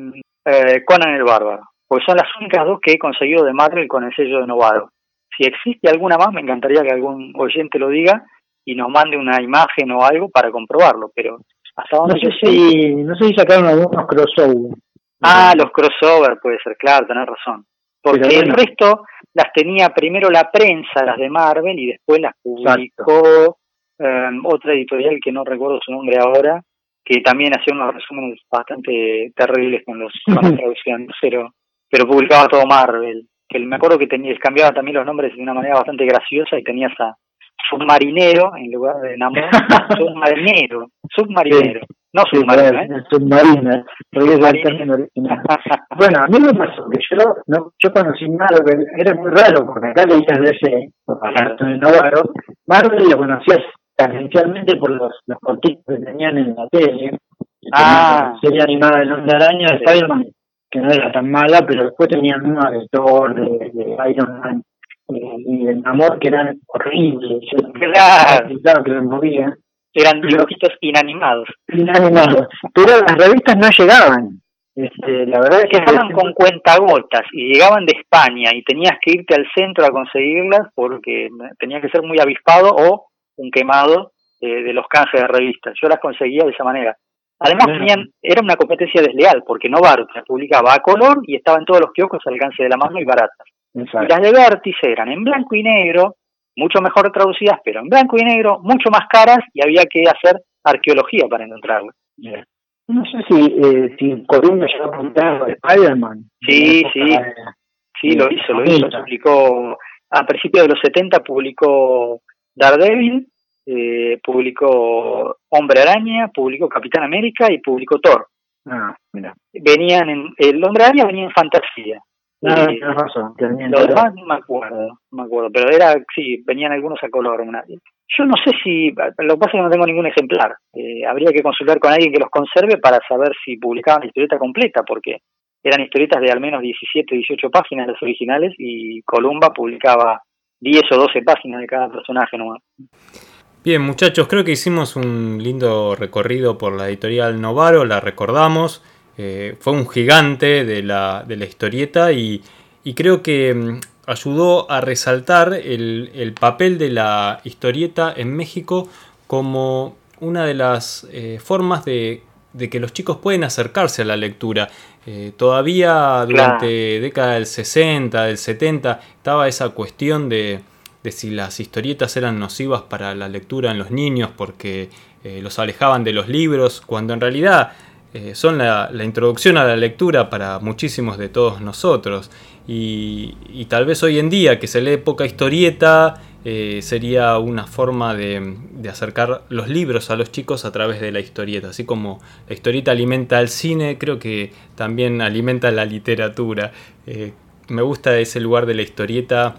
eh, Conan el bárbaro, porque son las únicas dos que he conseguido de Marvel con el sello de Novaro. Si existe alguna más, me encantaría que algún oyente lo diga y nos mande una imagen o algo para comprobarlo, pero hasta donde no sé si no sé si sacaron algunos crossover. Ah, los crossover puede ser, claro, tenés razón. Porque el resto las tenía primero la prensa, las de Marvel, y después las publicó em, otra editorial que no recuerdo su nombre ahora, que también hacía unos resúmenes bastante terribles con, los, con las traducciones, pero, pero publicaba todo Marvel. Que me acuerdo que tenía, cambiaba también los nombres de una manera bastante graciosa y tenías a Submarinero en lugar de Namor, Submarinero, Submarinero. No submarino, ¿eh? Submarina, bueno, a mí me pasó que yo, no, yo conocí Marvel, era muy raro, porque acá leías de ese, de Novaro, Marvel lo conocías tangencialmente por los, los cortitos que tenían en la tele. Ah. Serie animada de Hombre Araña de Spider-Man, que no era tan mala, pero después tenían una de Thor, de, de Iron Man eh, y de Namor, que eran horribles. Claro. Claro, que los movían. Eran dibujitos inanimados. Inanimados. Pero las revistas no llegaban. Este, la verdad es que estaban con cuentagotas y llegaban de España y tenías que irte al centro a conseguirlas porque tenías que ser muy avispado o un quemado eh, de los canjes de revistas. Yo las conseguía de esa manera. Además tenían, era una competencia desleal porque Novaro las publicaba a color y estaba en todos los kioscos al alcance de la mano y baratas. Y las de Vértice eran en blanco y negro mucho mejor traducidas, pero en blanco y negro, mucho más caras y había que hacer arqueología para encontrarlas. No sé si, eh, si Columna llegó a publicar Spider-Man. Sí, sí, sí, lo hizo, lo hizo. Publicó, a principios de los 70 publicó Daredevil, eh, publicó Hombre Araña, publicó Capitán América y publicó Thor. Ah, mira. Venían en, el Hombre Araña venía en fantasía, no, ah, tienes razón. Lo demás no me acuerdo, me acuerdo, pero era, sí, venían algunos a color. Una, yo no sé si, lo que pasa es que no tengo ningún ejemplar. Eh, habría que consultar con alguien que los conserve para saber si publicaban la historieta completa, porque eran historietas de al menos 17, 18 páginas las originales y Columba publicaba 10 o 12 páginas de cada personaje nomás. Bien, muchachos, creo que hicimos un lindo recorrido por la editorial Novaro, la recordamos. Eh, fue un gigante de la, de la historieta y, creo que mm, ayudó a resaltar el, papel de la historieta en México como una de las eh, formas de, que los chicos pueden acercarse a la lectura. Eh, todavía durante década del 60, del 70, estaba esa cuestión de, de, si las historietas eran nocivas para la lectura en los niños porque los alejaban de los libros, cuando en realidad eh, son la, introducción a la lectura para muchísimos de todos nosotros. Y, tal vez hoy en día que se lee poca historieta, eh, sería una forma de, acercar los libros a los chicos a través de la historieta. Así como la historieta alimenta al cine, creo que también alimenta la literatura. Eh, me gusta ese lugar de la historieta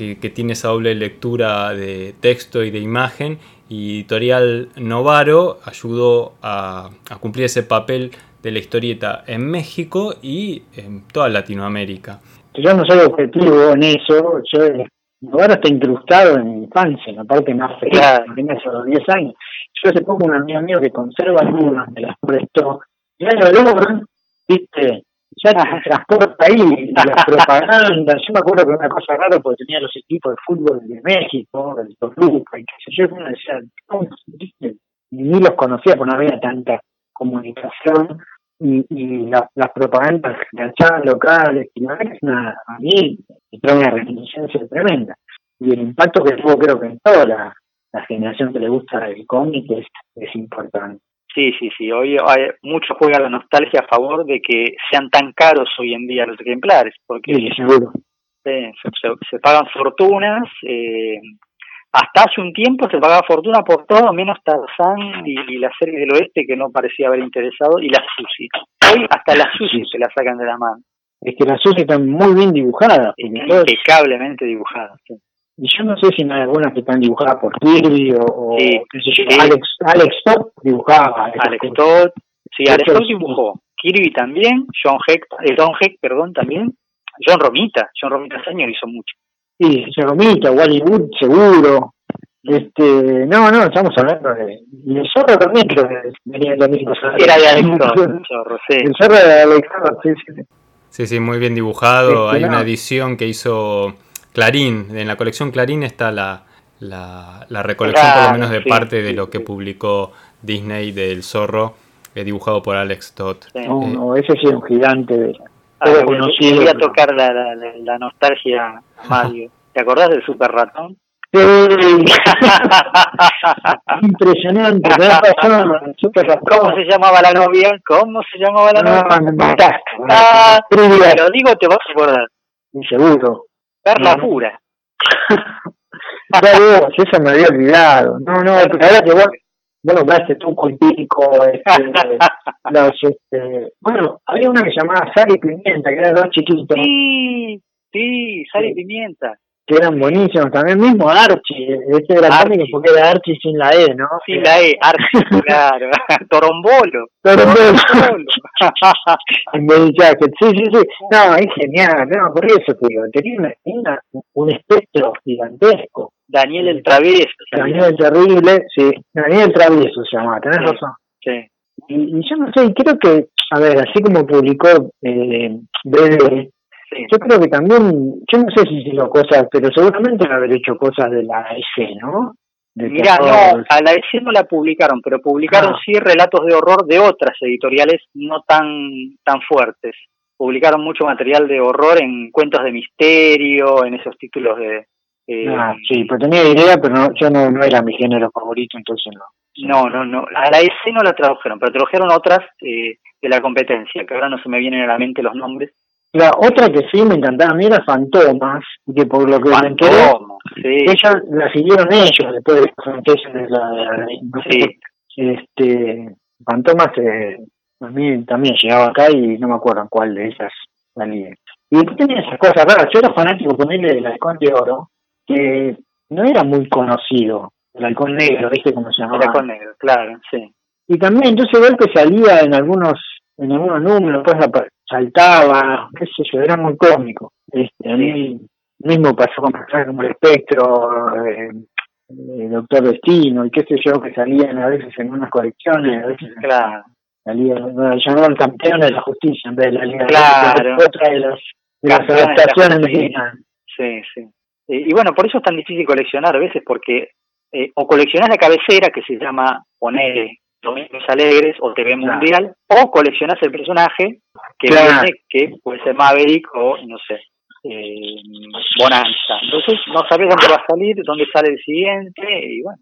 que, que tiene esa doble lectura de texto y de imagen y Editorial Novaro ayudó a, cumplir ese papel de la historieta en México y en toda Latinoamérica. Yo no soy objetivo en eso, yo, Novaro está incrustado en mi infancia, en la parte más fea, tiene los 10 años. Yo hace poco un amigo mío que conserva algunas, me las prestó, y lo logran, viste, ya se transporta ahí la propaganda. Yo me acuerdo que una cosa rara porque tenía los equipos de fútbol de México, el Toluca, y qué sé yo, uno decía, ni los conocía porque no había tanta comunicación y, y la, las propagandas enganchadas locales, y la verdad es una, a mí me trae una reminiscencia tremenda. Y el impacto que tuvo creo que en toda la, la generación que le gusta el cómic es, es importante. Sí, sí, sí. Hoy hay, mucho juega la nostalgia a favor de que sean tan caros hoy en día los ejemplares, porque se, pagan fortunas. Eh, hasta hace un tiempo se pagaba fortuna por todo, menos Tarzán y, la serie del oeste que no parecía haber interesado, y la Susi. Hoy hasta la Susi se la sacan de la mano. Es que la Susi está muy bien dibujada. Impecablemente dibujada, sí. Y yo no sé si hay algunas que están dibujadas por Kirby o, qué sé yo, Alex, Alex Todd dibujaba. Alex Todd, sí, Alex Todd dibujó. Kirby también, John Heck, eh, Don Heck, perdón, también. John Romita, John Romita Senior hizo mucho. Sí, John Romita, Wally Wood, seguro. Mm. Este, no, no, estamos hablando de. Y el zorro también creo que venía de lo mismo. Era de Alex Todd, el zorro, sí. El zorro de Alex Todd, sí, sí. Sí, sí, muy bien dibujado. Hay una edición que hizo Clarín. En la colección Clarín está la, la, recolección, por lo menos, de parte de lo que publicó Disney del zorro, eh, dibujado por Alex Todd. No, ese sí es un gigante. De, ah, voy a tocar la, la, la nostalgia, Mario. ¿Te acordás del Super Ratón? Impresionante. ¿Cómo se llamaba la novia? ¿Cómo se llamaba la novia? No, Ah, pero digo, te vas a acordar. Seguro. Perla pura. Claro, eso me había olvidado. No, no, pero ahora que vos, vos nombraste tú con pico, este, los, este, bueno, había una que llamaba Sal y Pimienta, que eran dos chiquitos. Sí, sí, Sal y Pimienta que eran buenísimos. También mismo Archie, este era cómico porque era Archie sin la E, ¿no? Sin la E, Archie, claro. Torombolo. Torombolo. sí, sí, sí. No, es genial, no, por eso te digo, tenía, una, un espectro gigantesco. Daniel el Travieso. Daniel el Terrible, sí. Daniel el Travieso se llama, tenés razón. Sí. Y, y, yo no sé, creo que, a ver, así como publicó eh, Yo creo que también, yo no sé si hizo cosas, pero seguramente van haber hecho cosas de la EC, ¿no? Mira, no, a la EC no la publicaron, pero publicaron ah. sí relatos de horror de otras editoriales no tan, tan fuertes. Publicaron mucho material de horror en cuentos de misterio, en esos títulos de... Eh, ah, sí, pero tenía idea, pero no, yo no, no era mi género favorito, entonces no. No, no, no. A la EC no la tradujeron, pero tradujeron otras eh, de la competencia, que ahora no se me vienen a la mente los nombres, la otra que sí me encantaba a mí era Fantomas, que por lo que me enteré, ellos la siguieron ellos después de la, sí. este Fantomas eh, a mí también llegaba acá y no me acuerdo cuál de esas salía. Y después tenía esas cosas raras, yo era fanático ponerle del halcón de oro, que no era muy conocido, el halcón negro, ¿viste cómo se llamaba? El halcón negro, claro, sí. Y también entonces ver que salía en algunos en algunos números, pues saltaba, qué sé yo, era muy cómico. Este, a mí mismo pasó con personajes como el espectro, eh, el doctor destino y qué sé yo, que salían a veces en unas colecciones, a veces claro. salían, bueno, llamaban campeones de la justicia en vez de la Liga claro. de otra de, las adaptaciones mexicanas. Sí, sí. Y, bueno, por eso es tan difícil coleccionar a veces, porque eh, o coleccionás la cabecera que se llama poner Domingos Alegres o TV Mundial, o coleccionas el personaje que viene, que puede ser Maverick o, no sé, eh, Bonanza. Entonces no sabes dónde va a salir, dónde sale el siguiente, y bueno,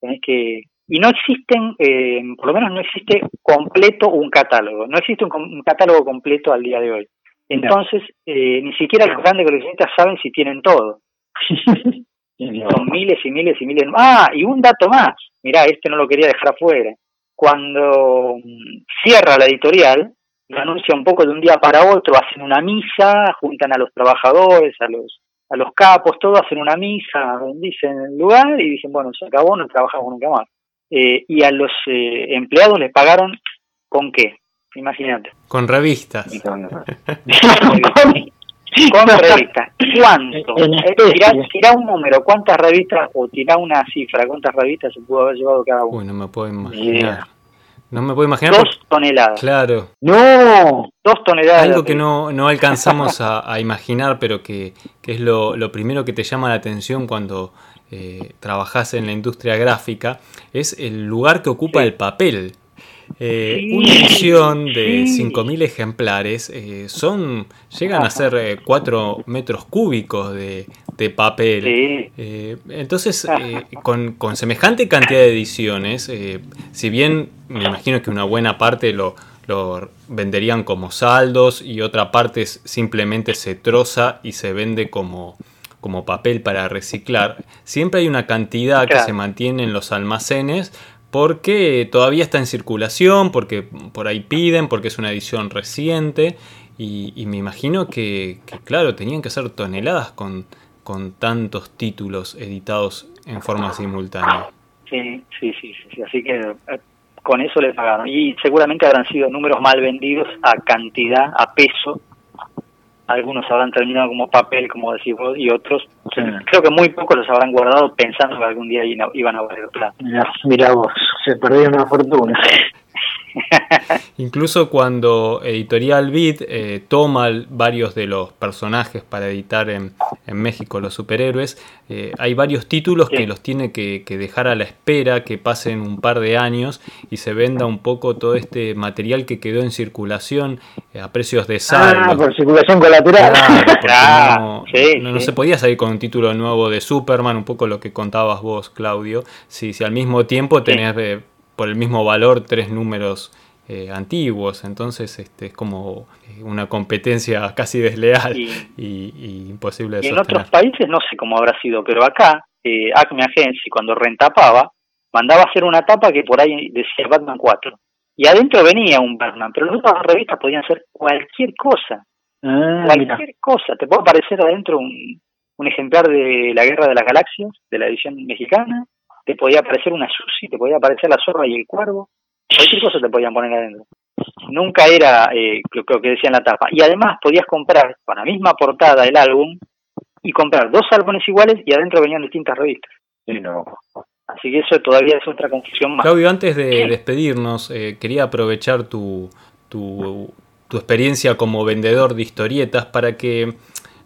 tenés que... Y no existen, eh, por lo menos no existe completo un catálogo, no existe un, catálogo completo al día de hoy. Entonces, eh, ni siquiera los grandes coleccionistas saben si tienen todo. Son miles y miles y miles. Ah, y un dato más. Mirá, este no lo quería dejar afuera cuando mm, cierra la editorial, lo anuncia un poco de un día para otro, hacen una misa, juntan a los trabajadores, a los a los capos, todos hacen una misa, dicen el lugar y dicen, bueno, se acabó, no trabajamos nunca más. Eh, y a los eh, empleados les pagaron con qué, imagínate. Con revistas. con, revistas. ¿Cuánto? Tirá, un número, ¿cuántas revistas, o tirá una cifra, cuántas revistas se pudo haber llevado cada uno? Uy, no me puedo imaginar. No me puedo imaginar. Dos toneladas. Claro. No. Dos toneladas. Algo que no, no alcanzamos a, imaginar, pero que, que es lo, lo, primero que te llama la atención cuando eh, trabajas en la industria gráfica, es el lugar que ocupa el papel. Eh, una edición de 5.000 ejemplares eh, son llegan a ser 4 metros cúbicos de, de papel. Eh, entonces, eh, con, semejante cantidad de ediciones, eh, si bien me imagino que una buena parte lo, lo, venderían como saldos y otra parte simplemente se troza y se vende como, como papel para reciclar, siempre hay una cantidad que se mantiene en los almacenes porque todavía está en circulación, porque por ahí piden, porque es una edición reciente y, me imagino que, que, claro, tenían que ser toneladas con con tantos títulos editados en forma simultánea. Sí, sí, sí, sí, así que eh, con eso le pagaron. Y seguramente habrán sido números mal vendidos a cantidad, a peso. Algunos habrán terminado como papel, como decís vos, y otros, creo que muy pocos los habrán guardado pensando que algún día iban a valer plata. Mira, vos, se perdió una fortuna. Incluso cuando Editorial Beat eh, toma varios de los personajes para editar en, México los superhéroes, eh, hay varios títulos que los tiene que, dejar a la espera, que pasen un par de años y se venda un poco todo este material que quedó en circulación eh, a precios de sal. Ah, por circulación colateral. no, se podía salir con un título nuevo de Superman, un poco lo que contabas vos, Claudio, si, si al mismo tiempo tenías por el mismo valor tres números eh, antiguos, entonces este, es como eh, una competencia casi desleal y, imposible de y En otros países no sé cómo habrá sido, pero acá eh, Acme Agency cuando rentapaba mandaba a hacer una tapa que por ahí decía Batman 4 y adentro venía un Batman, pero las otras revistas podían ser cualquier cosa, ah, cualquier cosa, te puede aparecer adentro un, un ejemplar de la Guerra de las Galaxias de la edición mexicana te podía aparecer una sushi, te podía aparecer la zorra y el cuervo, cualquier cosa te podían poner adentro. Nunca era eh, lo, que decía en la tapa. Y además podías comprar con la misma portada el álbum y comprar dos álbumes iguales y adentro venían distintas revistas. no. Así que eso todavía es otra confusión más. Claudio, antes de despedirnos, eh, quería aprovechar tu, tu, tu experiencia como vendedor de historietas para que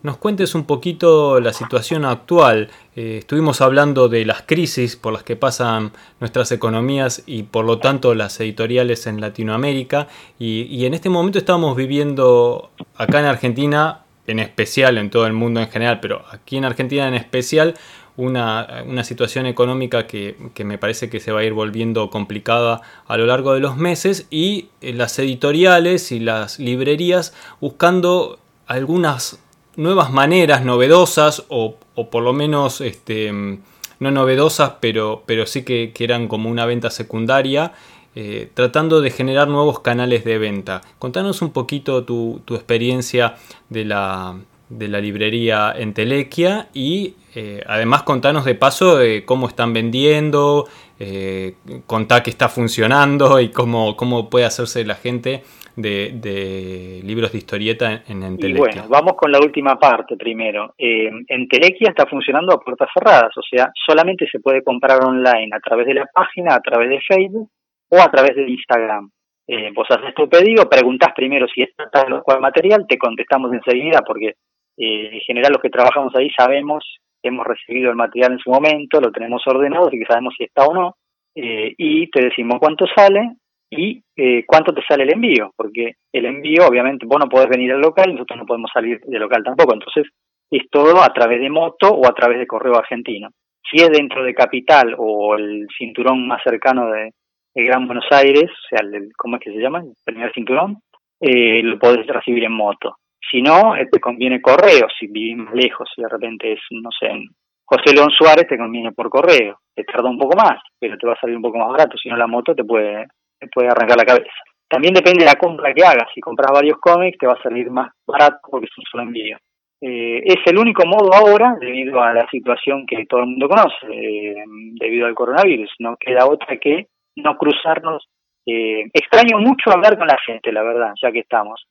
nos cuentes un poquito la situación actual. Eh, estuvimos hablando de las crisis por las que pasan nuestras economías y por lo tanto las editoriales en Latinoamérica y, en este momento estamos viviendo acá en Argentina, en especial en todo el mundo en general, pero aquí en Argentina en especial, una, situación económica que, que, me parece que se va a ir volviendo complicada a lo largo de los meses y eh, las editoriales y las librerías buscando algunas nuevas maneras novedosas o, por lo menos este, no novedosas, pero, pero sí que, eran como una venta secundaria, eh, tratando de generar nuevos canales de venta. Contanos un poquito tu, experiencia de la, de la librería en Telequia y eh, además contanos de paso de cómo están vendiendo, eh, contá que está funcionando y cómo, cómo puede hacerse la gente de, libros de historieta en Entelequia. bueno, vamos con la última parte primero. Eh, Entelequia está funcionando a puertas cerradas, o sea, solamente se puede comprar online a través de la página, a través de Facebook o a través de Instagram. Eh, vos haces tu pedido, preguntás primero si está tal o cual material, te contestamos enseguida porque eh, en general los que trabajamos ahí sabemos que hemos recibido el material en su momento, lo tenemos ordenado, así que sabemos si está o no, eh, y te decimos cuánto sale y eh, cuánto te sale el envío, porque el envío, obviamente, vos no podés venir al local, nosotros no podemos salir del local tampoco, entonces es todo a través de moto o a través de correo argentino. Si es dentro de Capital o el cinturón más cercano de, Gran Buenos Aires, o sea, el, ¿cómo es que se llama? El primer cinturón, eh, lo podés recibir en moto. Si no, eh, te conviene correo, si vivimos lejos, si de repente es, no sé, en José León Suárez te conviene por correo. Te tarda un poco más, pero te va a salir un poco más barato, si no la moto te puede puede arrancar la cabeza. También depende de la compra que hagas. Si compras varios cómics, te va a salir más barato porque es un solo envío. Eh, es el único modo ahora, debido a la situación que todo el mundo conoce, eh, debido al coronavirus. No queda otra que no cruzarnos. Eh, extraño mucho hablar con la gente, la verdad, ya que estamos.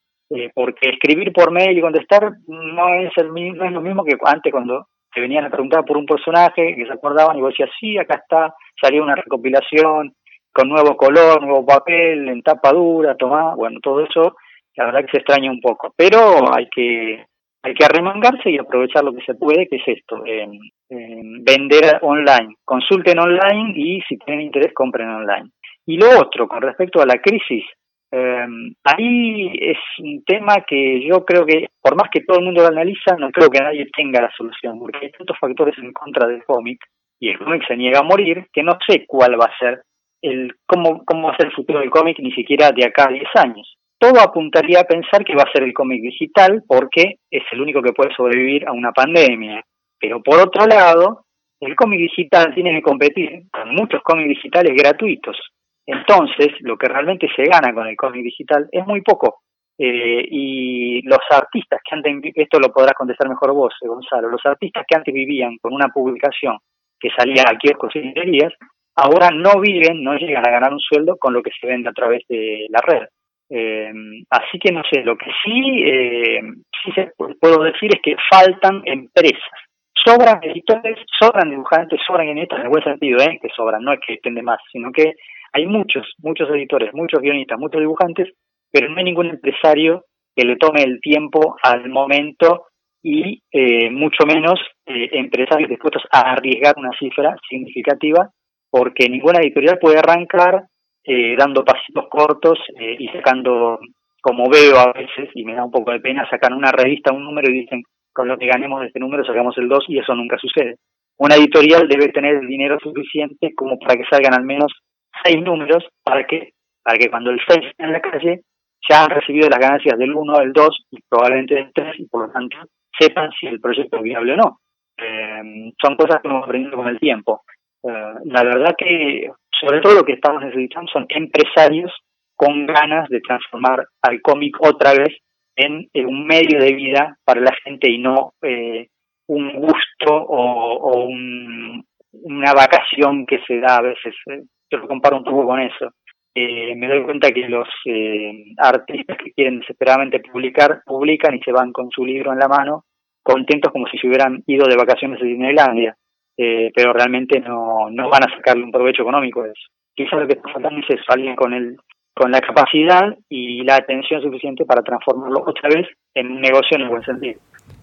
porque escribir por mail y contestar no es, el, no es lo mismo que antes cuando te venían a preguntar por un personaje que se acordaban y vos decías, sí, acá está, salió una recopilación, con nuevo color, nuevo papel, en tapa dura, tomá, bueno, todo eso, la verdad que se extraña un poco, pero hay que hay que arremangarse y aprovechar lo que se puede, que es esto, vender online, consulten online y si tienen interés compren online. Y lo otro, con respecto a la crisis, em, ahí es un tema que yo creo que, por más que todo el mundo lo analiza, no creo que nadie tenga la solución, porque hay tantos factores en contra del cómic y el cómic se niega a morir que no sé cuál va a ser el cómo, cómo va a ser el futuro del cómic ni siquiera de acá a 10 años. Todo apuntaría a pensar que va a ser el cómic digital porque es el único que puede sobrevivir a una pandemia. Pero por otro lado, el cómic digital tiene que competir con muchos cómics digitales gratuitos. Entonces, lo que realmente se gana con el cómic digital es muy poco. Eh, y los artistas que antes, esto lo podrás contestar mejor vos, eh, Gonzalo, los artistas que antes vivían con una publicación que salía a kioscos ahora no viven, no llegan a ganar un sueldo con lo que se vende a través de la red. Eh, así que no sé, lo que sí, eh, sí se, puedo decir es que faltan empresas. Sobran editores, sobran dibujantes, sobran guionistas en el buen sentido, ¿eh? que sobran, no es que estén de más, sino que hay muchos, muchos editores, muchos guionistas, muchos dibujantes, pero no hay ningún empresario que le tome el tiempo al momento y eh, mucho menos eh, empresarios dispuestos a arriesgar una cifra significativa, porque ninguna editorial puede arrancar eh, dando pasitos cortos eh, y sacando, como veo a veces, y me da un poco de pena, sacan una revista, un número y dicen, con lo que ganemos de este número sacamos el 2 y eso nunca sucede. Una editorial debe tener el dinero suficiente como para que salgan al menos seis números para que, para que cuando el 6 esté en la calle ya han recibido las ganancias del 1, del 2 y probablemente del 3 y por lo tanto sepan si el proyecto es viable o no. Eh, son cosas que hemos aprendido con el tiempo. Eh, la verdad que sobre todo lo que estamos necesitando son empresarios con ganas de transformar al cómic otra vez en, un medio de vida para la gente y no eh, un gusto o, una vacación que se da a veces. Eh, yo lo comparo un poco con eso. Eh, me doy cuenta que los artistas que quieren desesperadamente publicar, publican y se van con su libro en la mano, contentos como si se hubieran ido de vacaciones a Disneylandia. Eh, pero realmente no, no van a sacarle un provecho económico de eso. Quizás lo que está faltando es alguien con, el, con la capacidad y la atención suficiente para transformarlo otra vez en un negocio en el buen sentido.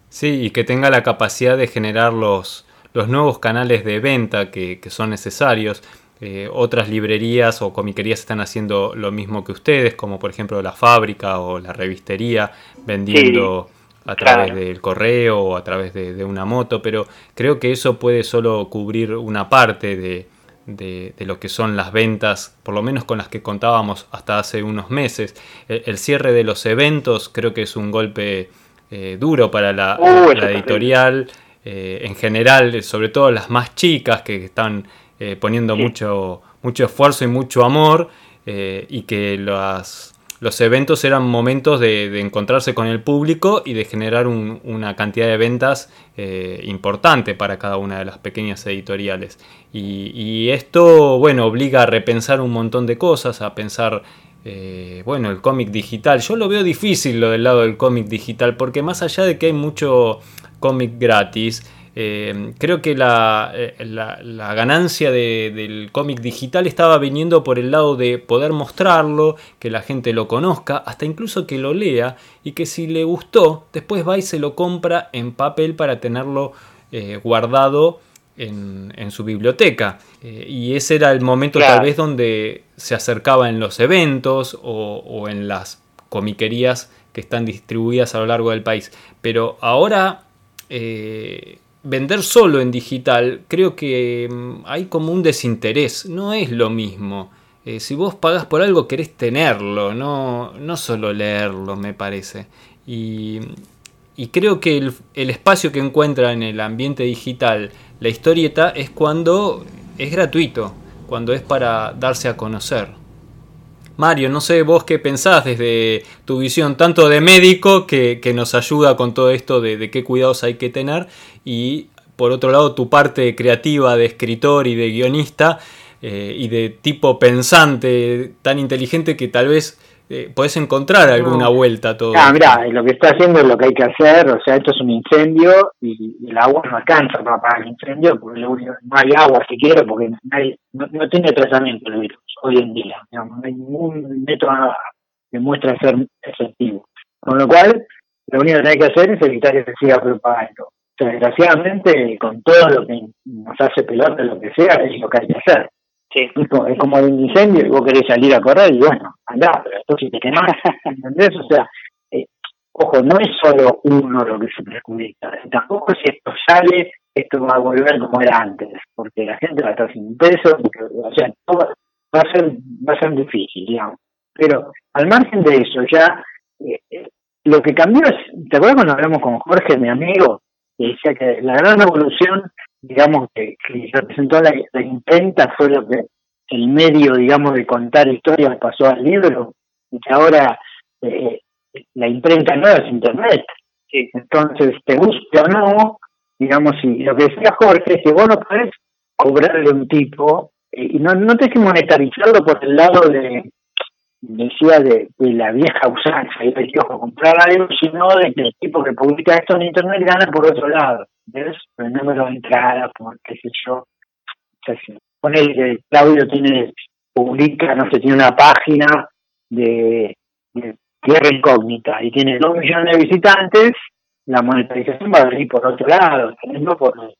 Sí, y que tenga la capacidad de generar los, los nuevos canales de venta que, que son necesarios. Eh, otras librerías o comiquerías están haciendo lo mismo que ustedes, como por ejemplo la fábrica o la revistería, vendiendo a través del correo o a través de, una moto, pero creo que eso puede solo cubrir una parte de, de, lo que son las ventas, por lo menos con las que contábamos hasta hace unos meses. El, cierre de los eventos creo que es un golpe eh, duro para la, uh, editorial. Eh, en general, sobre todo las más chicas que están eh, poniendo mucho, mucho esfuerzo y mucho amor y que las, los eventos eran momentos de, encontrarse con el público y de generar una cantidad de ventas eh, importante para cada una de las pequeñas editoriales. Y, esto, bueno, obliga a repensar un montón de cosas, a pensar, eh, bueno, el cómic digital. Yo lo veo difícil lo del lado del cómic digital, porque más allá de que hay mucho cómic gratis, eh, creo que la, eh, ganancia del cómic digital estaba viniendo por el lado de poder mostrarlo, que la gente lo conozca, hasta incluso que lo lea y que si le gustó, después va y se lo compra en papel para tenerlo eh, guardado en, su biblioteca. y ese era el momento tal vez donde se acercaba en los eventos o, en las comiquerías que están distribuidas a lo largo del país. Pero ahora vender solo en digital, creo que mm, hay como un desinterés, no es lo mismo. Eh, si vos pagas por algo, querés tenerlo, no, no solo leerlo, me parece. Y, creo que el, espacio que encuentra en el ambiente digital la historieta es cuando es gratuito, cuando es para darse a conocer. Mario, no sé vos qué pensás desde tu visión tanto de médico que, nos ayuda con todo esto de, qué cuidados hay que tener y por otro lado tu parte creativa de escritor y de guionista eh, y de tipo pensante tan inteligente que tal vez eh, podés encontrar alguna vuelta a todo. Ah, mira, lo que está haciendo es lo que hay que hacer, o sea, esto es un incendio y, el agua no alcanza para apagar el incendio, porque no hay agua siquiera, porque no, tiene tratamiento el virus hoy en día, no hay ningún método que muestre ser efectivo. Con lo cual, lo único que hay que hacer es evitar que se siga propagando. Sea, desgraciadamente, con todo lo que nos hace pelota, lo que sea, es lo que hay que hacer. Sí. Es como, el incendio y vos querés salir a correr y bueno, andá, pero esto si te quemás, ¿entendés? O sea, eh, ojo, no es solo uno lo que se perjudica, tampoco si esto sale, esto va a volver como era antes, porque la gente va a estar sin peso, o sea, va a ser, va a ser difícil, digamos. Pero al margen de eso, ya eh, eh, lo que cambió es, ¿te acuerdas cuando hablamos con Jorge, mi amigo, que decía que la gran evolución digamos, que, representó la, la, imprenta fue lo que el medio, digamos, de contar historias pasó al libro y que ahora eh, la imprenta no es internet. Entonces, te guste o no, digamos, y lo que decía Jorge es que vos no podés cobrarle a un tipo, y no, no te que monetarizarlo por el lado de, decía, de, la vieja usanza, y quiero comprar algo, sino de que el tipo que publica esto en internet gana por otro lado, ¿ves? Por el número de entrada, por qué sé yo. Sea, que Claudio tiene, publica, no sé, tiene una página de, tierra incógnita y tiene dos millones de visitantes, la monetarización va a venir por otro lado, no por los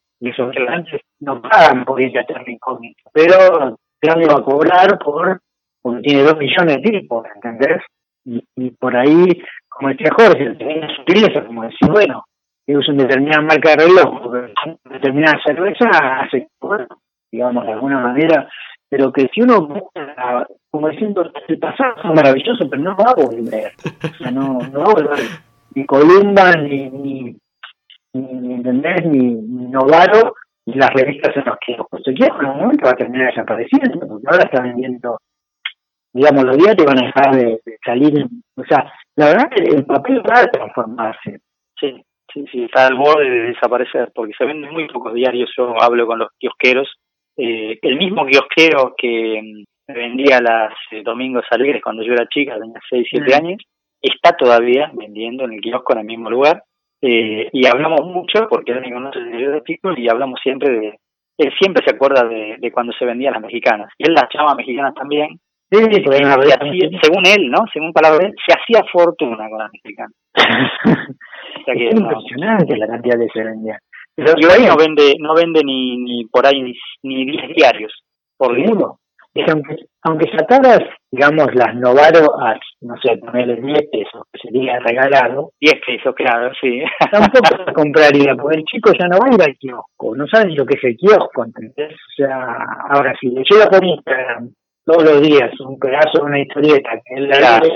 no pagan por ir a tierra incógnita, pero Claudio va a cobrar por porque tiene dos millones de tipos, ¿entendés? Y, por ahí, como decía Jorge, tenía sutileza, como decir, bueno, que una determinada marca de reloj, una determinada cerveza hace, bueno, digamos, de alguna manera, pero que si uno, como diciendo, el pasado es maravilloso, pero no va a volver, o sea, no, no va a volver ni Columba, ni, ni, ni ¿entendés? Ni, ni Novaro, ni las revistas en los que se quiere, en un momento va a terminar desapareciendo, porque ahora está vendiendo, digamos, los te van a dejar de, salir, o sea, la verdad que el papel va a transformarse. Sí, sí, sí, está al borde de desaparecer, porque se venden muy pocos diarios, yo hablo con los kiosqueros, eh, el mismo kiosquero que mm, vendía las eh, domingos alegres cuando yo era chica, tenía 6, 7 mm. años, está todavía vendiendo en el kiosco en el mismo lugar. Eh, y hablamos mucho, porque él me conoce de chico, y hablamos siempre de. Él siempre se acuerda de, de cuando se vendían las mexicanas. Y él las llama mexicanas también. Sí, según él, ¿no? Según palabras de él, se hacía fortuna con las mexicanas. es impresionante la cantidad de se vendía. Pero ahí no vende, no vende ni, ni por ahí ni 10 diarios por día. Es aunque, aunque sacaras, digamos, las Novaro a, no sé, ponerle 10 pesos, que sería regalado. 10 pesos, claro, sí. Tampoco se compraría, porque el chico ya no va a ir al kiosco, no sabe ni lo que es el kiosco, ¿entendés? O sea, ahora si le llega por Instagram todos los días un pedazo de una historieta que él le claro.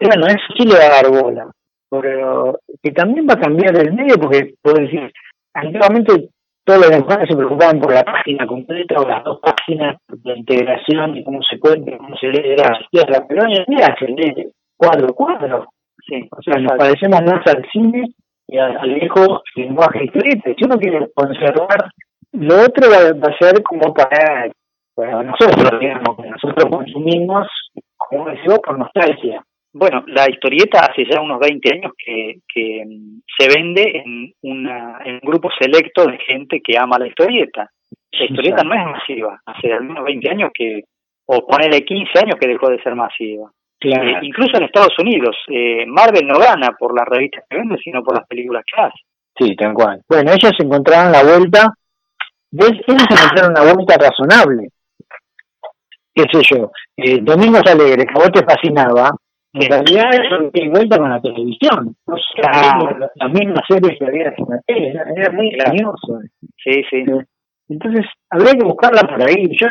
bueno, eso sí le va a dar bola. Pero que también va a cambiar el medio, porque puedo decir, antiguamente todos los demás se preocupaban por la página completa o las dos páginas de integración y cómo se cuenta, cómo se lee la tierra, pero hoy en día se lee cuadro cuadro. Sí, o sea, nos parecemos más al cine y al, viejo lenguaje escrito. Si uno quiere conservar, lo otro va, a ser como para, para nosotros, digamos, que nosotros consumimos, como decimos, por nostalgia. Bueno, la historieta hace ya unos 20 años que, que mm, se vende en, una, en un grupo selecto de gente que ama la historieta. La historieta no es masiva, hace al menos 20 años que, o ponele 15 años que dejó de ser masiva. Eh, incluso en Estados Unidos, eh, Marvel no gana por las revistas que vende, sino por las películas que hace. Sí, tal cual. Bueno, ellos encontraron la vuelta, ellos encontraron una vuelta razonable. ¿Qué sé yo? Eh, Domingos Alegres, que a vos te fascinaba, en realidad eso que vuelta con la televisión. O sea, la, misma serie que había en la tele, era, muy ingenioso. Sí, sí. Eh, entonces, habría que buscarla por ahí. Yo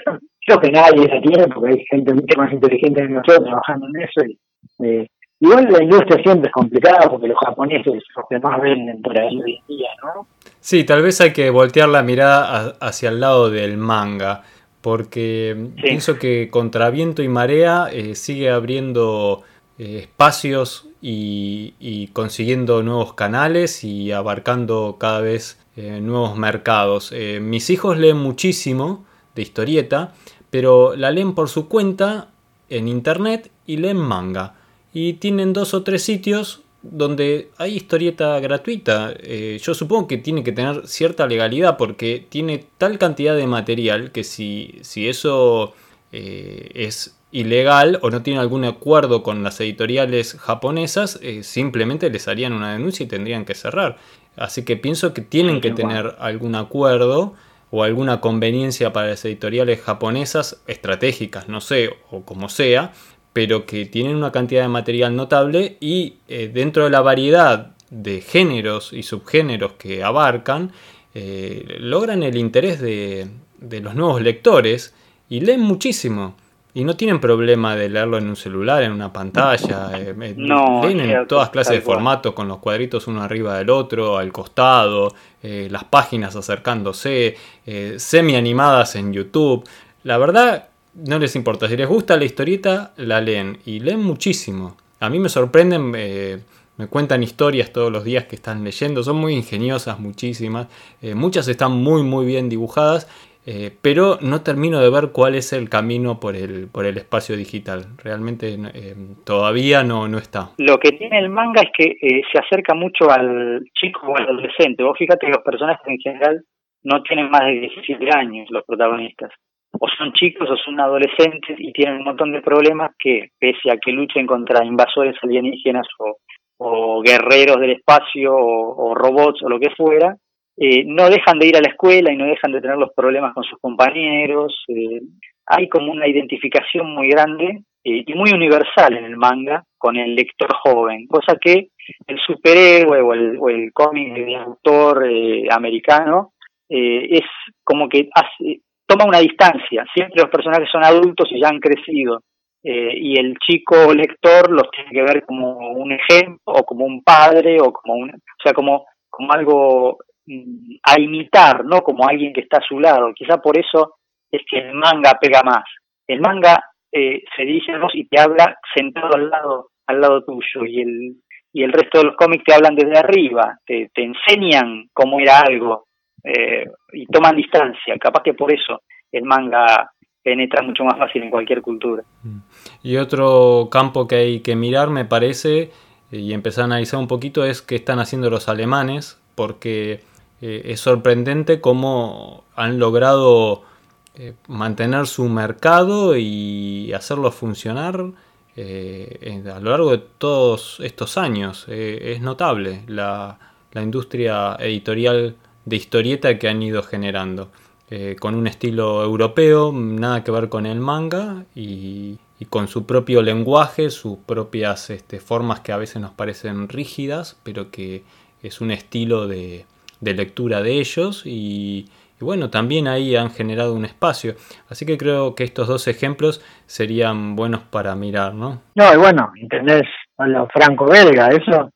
creo que nadie la tiene porque hay gente mucho más inteligente que nosotros trabajando en eso. Y, eh, igual la industria siempre es complicada porque los japoneses los que más venden por ahí hoy en día, ¿no? Sí, tal vez hay que voltear la mirada hacia el lado del manga porque pienso que contra viento y marea eh, sigue abriendo eh, espacios y, consiguiendo nuevos canales y abarcando cada vez eh, nuevos mercados. Mis hijos leen muchísimo de historieta, pero la leen por su cuenta en internet y leen manga. Y tienen dos o tres sitios donde hay historieta gratuita. yo supongo que tiene que tener cierta legalidad porque tiene tal cantidad de material que si, si eso es ilegal o no tiene algún acuerdo con las editoriales japonesas, eh, simplemente les harían una denuncia y tendrían que cerrar. Así que pienso que tienen que tener algún acuerdo o alguna conveniencia para las editoriales japonesas estratégicas, no sé, o como sea, pero que tienen una cantidad de material notable y eh, dentro de la variedad de géneros y subgéneros que abarcan, eh, logran el interés de, de los nuevos lectores y leen muchísimo. Y no tienen problema de leerlo en un celular, en una pantalla. Eh, no, leen en todas clases de formatos, con los cuadritos uno arriba del otro, al costado, eh, las páginas acercándose, eh, semi animadas en YouTube. La verdad, no les importa. Si les gusta la historieta, la leen. Y leen muchísimo. a mí me sorprenden, eh, me cuentan historias todos los días que están leyendo, son muy ingeniosas, muchísimas, eh, muchas están muy muy bien dibujadas, eh, pero no termino de ver cuál es el camino por el, por el espacio digital, realmente todavía no, no está. Lo que tiene el manga es que se acerca mucho al chico o al adolescente, vos fíjate que los personajes en general no tienen más de 17 años los protagonistas o son chicos o son adolescentes y tienen un montón de problemas que, pese a que luchen contra invasores alienígenas o, o guerreros del espacio o, robots o lo que fuera, eh, no dejan de ir a la escuela y no dejan de tener los problemas con sus compañeros. Eh, hay como una identificación muy grande eh, y muy universal en el manga con el lector joven, cosa que el superhéroe o el, o el cómic de autor americano es como que hace, toma una distancia. Siempre los personajes son adultos y ya han crecido. Eh, y el chico lector los tiene que ver como un ejemplo o como un padre o como un, o sea, como, como algo mm, a imitar, ¿no? Como alguien que está a su lado. Quizá por eso es que el manga pega más. El manga eh, se dirige a vos y te habla sentado al lado, al lado tuyo y el, y el resto de los cómics te hablan desde arriba, te, te enseñan cómo era algo, eh, y toman distancia. Capaz que por eso el manga penetra mucho más fácil en cualquier cultura. Y otro campo que hay que mirar, me parece, y empezar a analizar un poquito, es qué están haciendo los alemanes, porque eh, es sorprendente cómo han logrado eh, mantener su mercado y hacerlo funcionar a lo largo de todos estos años. es notable la, la industria editorial de historieta que han ido generando. Eh, con un estilo europeo, nada que ver con el manga y, con su propio lenguaje, sus propias este, formas que a veces nos parecen rígidas, pero que es un estilo de, lectura de ellos y, bueno, también ahí han generado un espacio. Así que creo que estos dos ejemplos serían buenos para mirar, ¿no? No, y bueno, entendés a lo franco-belga, eso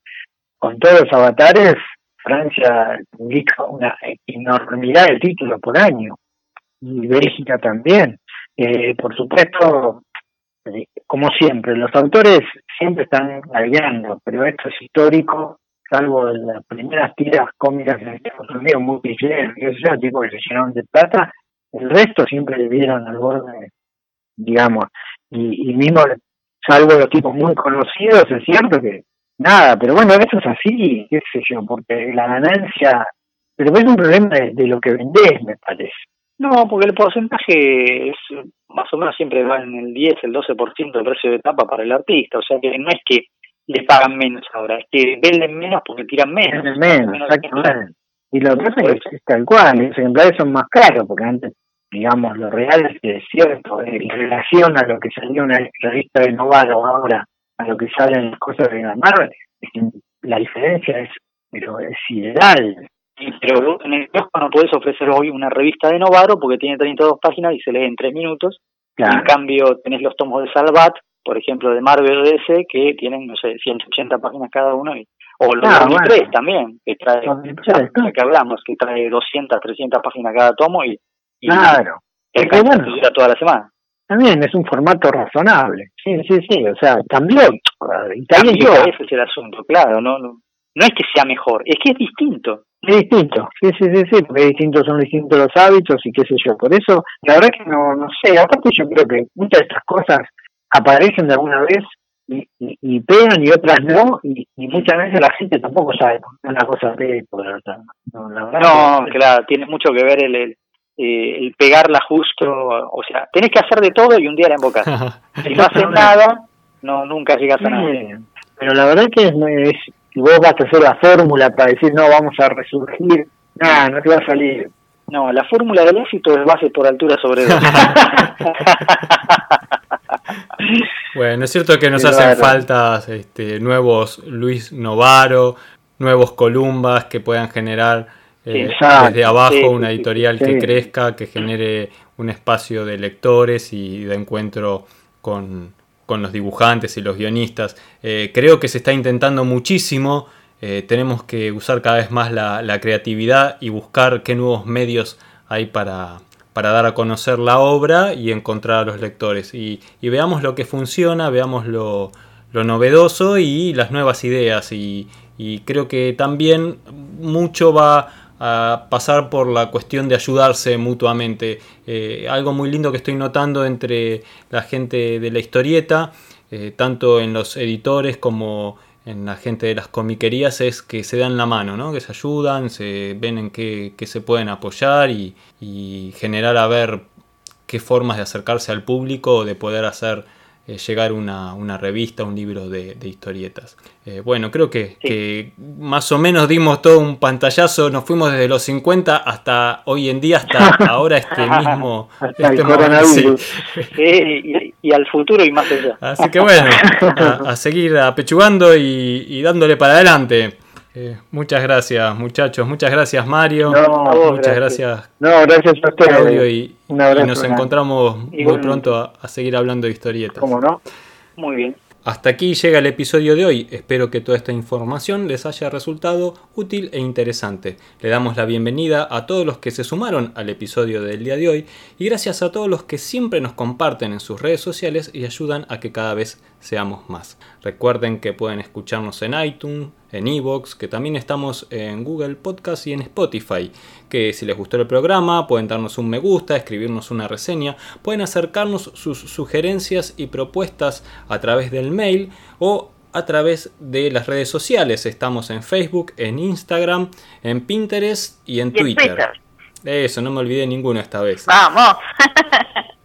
con todos los avatares Francia indica una enormidad de títulos por año y Bélgica también. Eh, por supuesto, eh, como siempre, los autores siempre están aliando, pero esto es histórico, salvo las primeras tiras cómicas en Estados Unidos, muy cliché, que tipo que se llenaron de plata, el resto siempre vivieron al borde, digamos, y, y mismo, salvo los tipos muy conocidos, es cierto que nada, pero bueno, eso es así, qué sé yo, porque la ganancia, pero es un problema de, lo que vendés, me parece. No, porque el porcentaje es más o menos siempre va en el 10, el 12% del precio de tapa para el artista, o sea que no es que les pagan menos ahora, es que venden menos porque tiran menos. Venden menos, exactamente. Y lo que pasa es que es tal cual, los ejemplares son más caros, porque antes, digamos, lo real es que es cierto, en relación a lo que salió una revista de Novaro ahora, a lo que salen las cosas de la Marvel, la diferencia es, pero es ideal. pero en el kiosco no puedes ofrecer hoy una revista de Novaro porque tiene 32 páginas y se lee en 3 minutos. En cambio, tenés los tomos de Salvat, por ejemplo, de Marvel DC, que tienen, no sé, 180 páginas cada uno. Y, o los ah, 2003 también, que trae, que hablamos, que trae 200, 300 páginas cada tomo y, claro. es que bueno, dura toda la semana también es un formato razonable. Sí, sí, sí, o sea, cambió. Y también yo. Ese es el asunto, claro, no, no, no es que sea mejor, es que es distinto. Es distinto, sí, sí, sí, sí, porque distintos son distintos los hábitos y qué sé yo. Por eso, la verdad que no, no sé, aparte yo creo que muchas de estas cosas aparecen de alguna vez y, y, pegan y otras no, y, muchas veces la gente tampoco sabe una cosa pega por la otra. No, no claro, tiene mucho que ver el, eh, el pegarla justo, o sea, tenés que hacer de todo y un día la embocás. si no haces nada, no nunca llegas a nada. Pero la verdad que es, es, si vos vas a hacer la fórmula para decir, no, vamos a resurgir, nada, no te va a salir. No, la fórmula del éxito es base por altura sobre dos. bueno, es cierto que nos hacen falta este, nuevos Luis Novaro, nuevos Columbas que puedan generar eh, desde abajo una editorial que crezca, que genere un espacio de lectores y de encuentro con, los dibujantes y los guionistas. Eh, creo que se está intentando muchísimo, eh, tenemos que usar cada vez más la, creatividad y buscar qué nuevos medios hay para, para, dar a conocer la obra y encontrar a los lectores. Y, y veamos lo que funciona, veamos lo, lo novedoso y las nuevas ideas y, creo que también mucho va a pasar por la cuestión de ayudarse mutuamente. Eh, algo muy lindo que estoy notando entre la gente de la historieta, eh, tanto en los editores como en la gente de las comiquerías, es que se dan la mano, ¿no? que se ayudan, se ven en qué, se pueden apoyar y, y generar a ver qué formas de acercarse al público, de poder hacer eh, llegar una, una, revista, un libro de, historietas. Eh, bueno, creo que, más o menos dimos todo un pantallazo, nos fuimos desde los 50 hasta hoy en día, hasta ahora este mismo... este y, al futuro y más allá. Así que bueno, a, seguir apechugando y dándole para adelante. Eh, muchas gracias, muchachos. Muchas gracias, Mario. muchas gracias. No, gracias a ustedes. y, nos encontramos muy pronto a, seguir hablando de historietas. ¿Cómo no? Muy bien. Hasta aquí llega el episodio de hoy. Espero que toda esta información les haya resultado útil e interesante. Le damos la bienvenida a todos los que se sumaron al episodio del día de hoy y gracias a todos los que siempre nos comparten en sus redes sociales y ayudan a que cada vez seamos más. Recuerden que pueden escucharnos en iTunes, en Evox, que también estamos en Google Podcast y en Spotify. Que si les gustó el programa pueden darnos un me gusta, escribirnos una reseña, pueden acercarnos sus sugerencias y propuestas a través del mail o a través de las redes sociales. Estamos en Facebook, en Instagram, en Pinterest y en Twitter. Eso, no me olvidé ninguno esta vez. Vamos.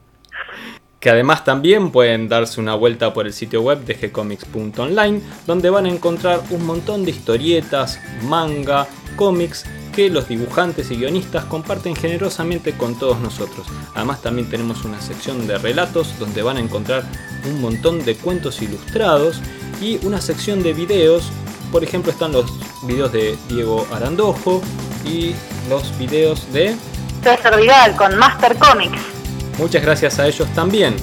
que además también pueden darse una vuelta por el sitio web de gcomics.online, donde van a encontrar un montón de historietas, manga, cómics que los dibujantes y guionistas comparten generosamente con todos nosotros. Además también tenemos una sección de relatos donde van a encontrar un montón de cuentos ilustrados y una sección de videos. Por ejemplo están los videos de Diego Arandojo y los videos de... César Vidal con Master Comics. Muchas gracias a ellos también.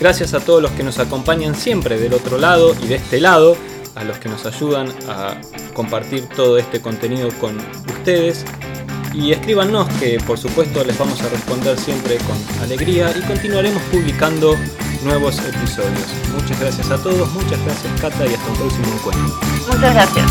Gracias a todos los que nos acompañan siempre del otro lado y de este lado, a los que nos ayudan a compartir todo este contenido con ustedes. Y escríbanos que por supuesto les vamos a responder siempre con alegría y continuaremos publicando nuevos episodios. Muchas gracias a todos, muchas gracias Cata y hasta un próximo encuentro. Muchas gracias.